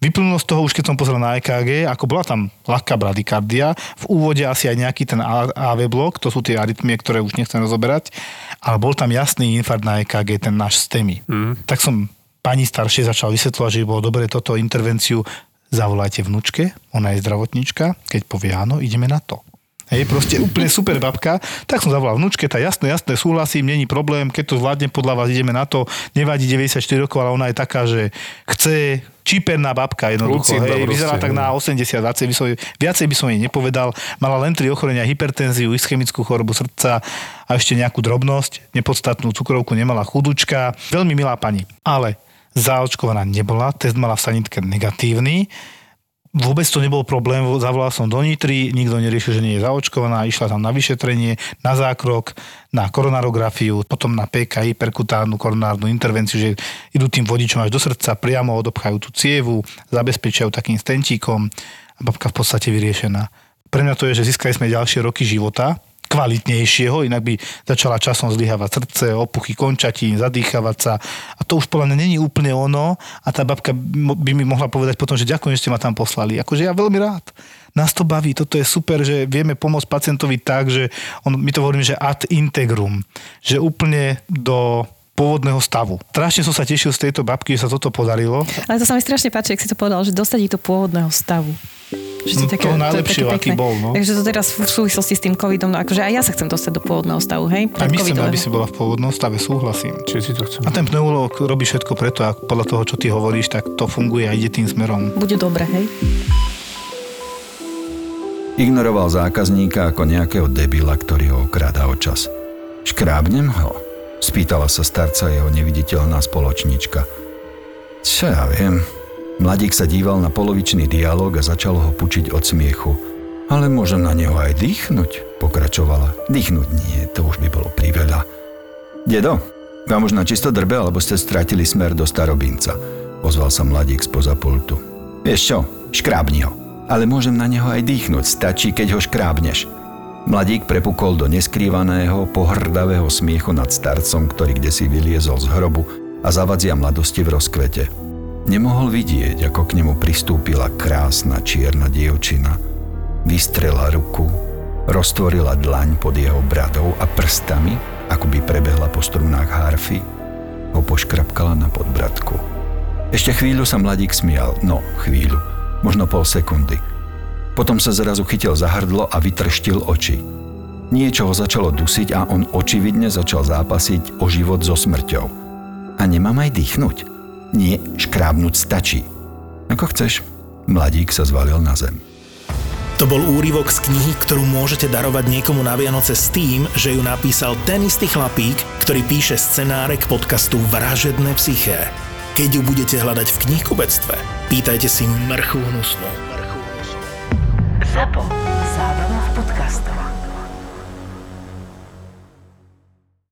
Vyplynulo z toho už keď som pozrel na EKG, ako bola tam ľahká bradykardia, v úvode asi aj nejaký ten AV blok, to sú tie arytmie, ktoré už nechcem rozoberať, ale bol tam jasný infarkt na EKG, ten náš STEMI. Mm. Tak som pani staršie začal vysvetľovať, že bolo dobre toto intervenciu zavolajte vnúčke, ona je zdravotníčka, keď povie áno, ideme na to. Hej, proste úplne super babka. Tak som zavolal vnúčke, tá jasné, jasné, súhlasím, není problém, keď to zvládne podľa vás, ideme na to. Nevadí 94 rokov, ale ona je taká, že chce čiperná babka jednoducho. Lucidná Hej, vyzerá tak no. na 80, viacej by, som, viacej by som jej nepovedal. Mala len tri ochorenia, hypertenziu, ischemickú chorobu srdca a ešte nejakú drobnosť, nepodstatnú cukrovku, nemala chudučka. Veľmi milá pani. Ale zaočkovaná nebola, test mala v sanitke negatívny. Vôbec to nebol problém, zavolal som do Nitry, nikto neriešil, že nie je zaočkovaná, išla tam na vyšetrenie, na zákrok, na koronarografiu, potom na PKI, perkutárnu koronárnu intervenciu, že idú tým vodičom až do srdca, priamo odobchajú tú cievu, zabezpečajú takým stentíkom a babka v podstate vyriešená. Pre mňa to je, že získali sme ďalšie roky života, kvalitnejšieho, inak by začala časom zlyhávať srdce, opuchy končatín, zadýchavať sa. A to už podľa mňa není úplne ono a tá babka by mi mohla povedať potom, že ďakujem, že ste ma tam poslali. Akože ja veľmi rád. Nás to baví, toto je super, že vieme pomôcť pacientovi tak, že on, my to hovoríme, že ad integrum, že úplne do pôvodného stavu. Strašne som sa tešil z tejto babky, že sa toto podarilo. Ale to sa mi strašne páči, ak si to povedal, že dostať do pôvodného stavu. Že to, také, to najlepšie, to aký bol. No. Takže to teraz v súvislosti s tým covidom, no akože aj ja sa chcem dostať do pôvodného stavu, hej? A my chceme, aby si bola v pôvodnom stave, súhlasím. Či si to chcem. A ten pneumolog robí všetko preto a podľa toho, čo ty hovoríš, tak to funguje a ide tým smerom. Bude dobre, hej? Ignoroval zákazníka ako nejakého debila, ktorý ho okráda o čas. Škrábnem ho? Spýtala sa starca jeho neviditeľná spoločnička. Čo ja viem, Mladík sa díval na polovičný dialog a začal ho pučiť od smiechu. Ale môžem na neho aj dýchnuť, pokračovala. Dýchnuť nie, to už by bolo priveľa. Dedo, vám už na čisto drbe, alebo ste stratili smer do starobinca, ozval sa mladík spoza pultu. Vieš čo, škrábni ho. Ale môžem na neho aj dýchnuť, stačí, keď ho škrábneš. Mladík prepukol do neskrývaného, pohrdavého smiechu nad starcom, ktorý kde si vyliezol z hrobu a zavadzia mladosti v rozkvete. Nemohol vidieť, ako k nemu pristúpila krásna čierna dievčina. Vystrela ruku, roztvorila dlaň pod jeho bradou a prstami, ako by prebehla po strunách harfy, ho poškrapkala na podbradku. Ešte chvíľu sa mladík smial, no chvíľu, možno pol sekundy. Potom sa zrazu chytil za hrdlo a vytrštil oči. Niečo ho začalo dusiť a on očividne začal zápasiť o život so smrťou. A nemám aj dýchnuť? Nie, škrábnuť stačí. Ako chceš. Mladík sa zvalil na zem. To bol úryvok z knihy, ktorú môžete darovať niekomu na Vianoce s tým, že ju napísal ten istý chlapík, ktorý píše scenáre k podcastu Vražedné psyché. Keď ju budete hľadať v knihkubectve, pýtajte si mrchu hnusnú. Zapo. Zábrná v podcastovách.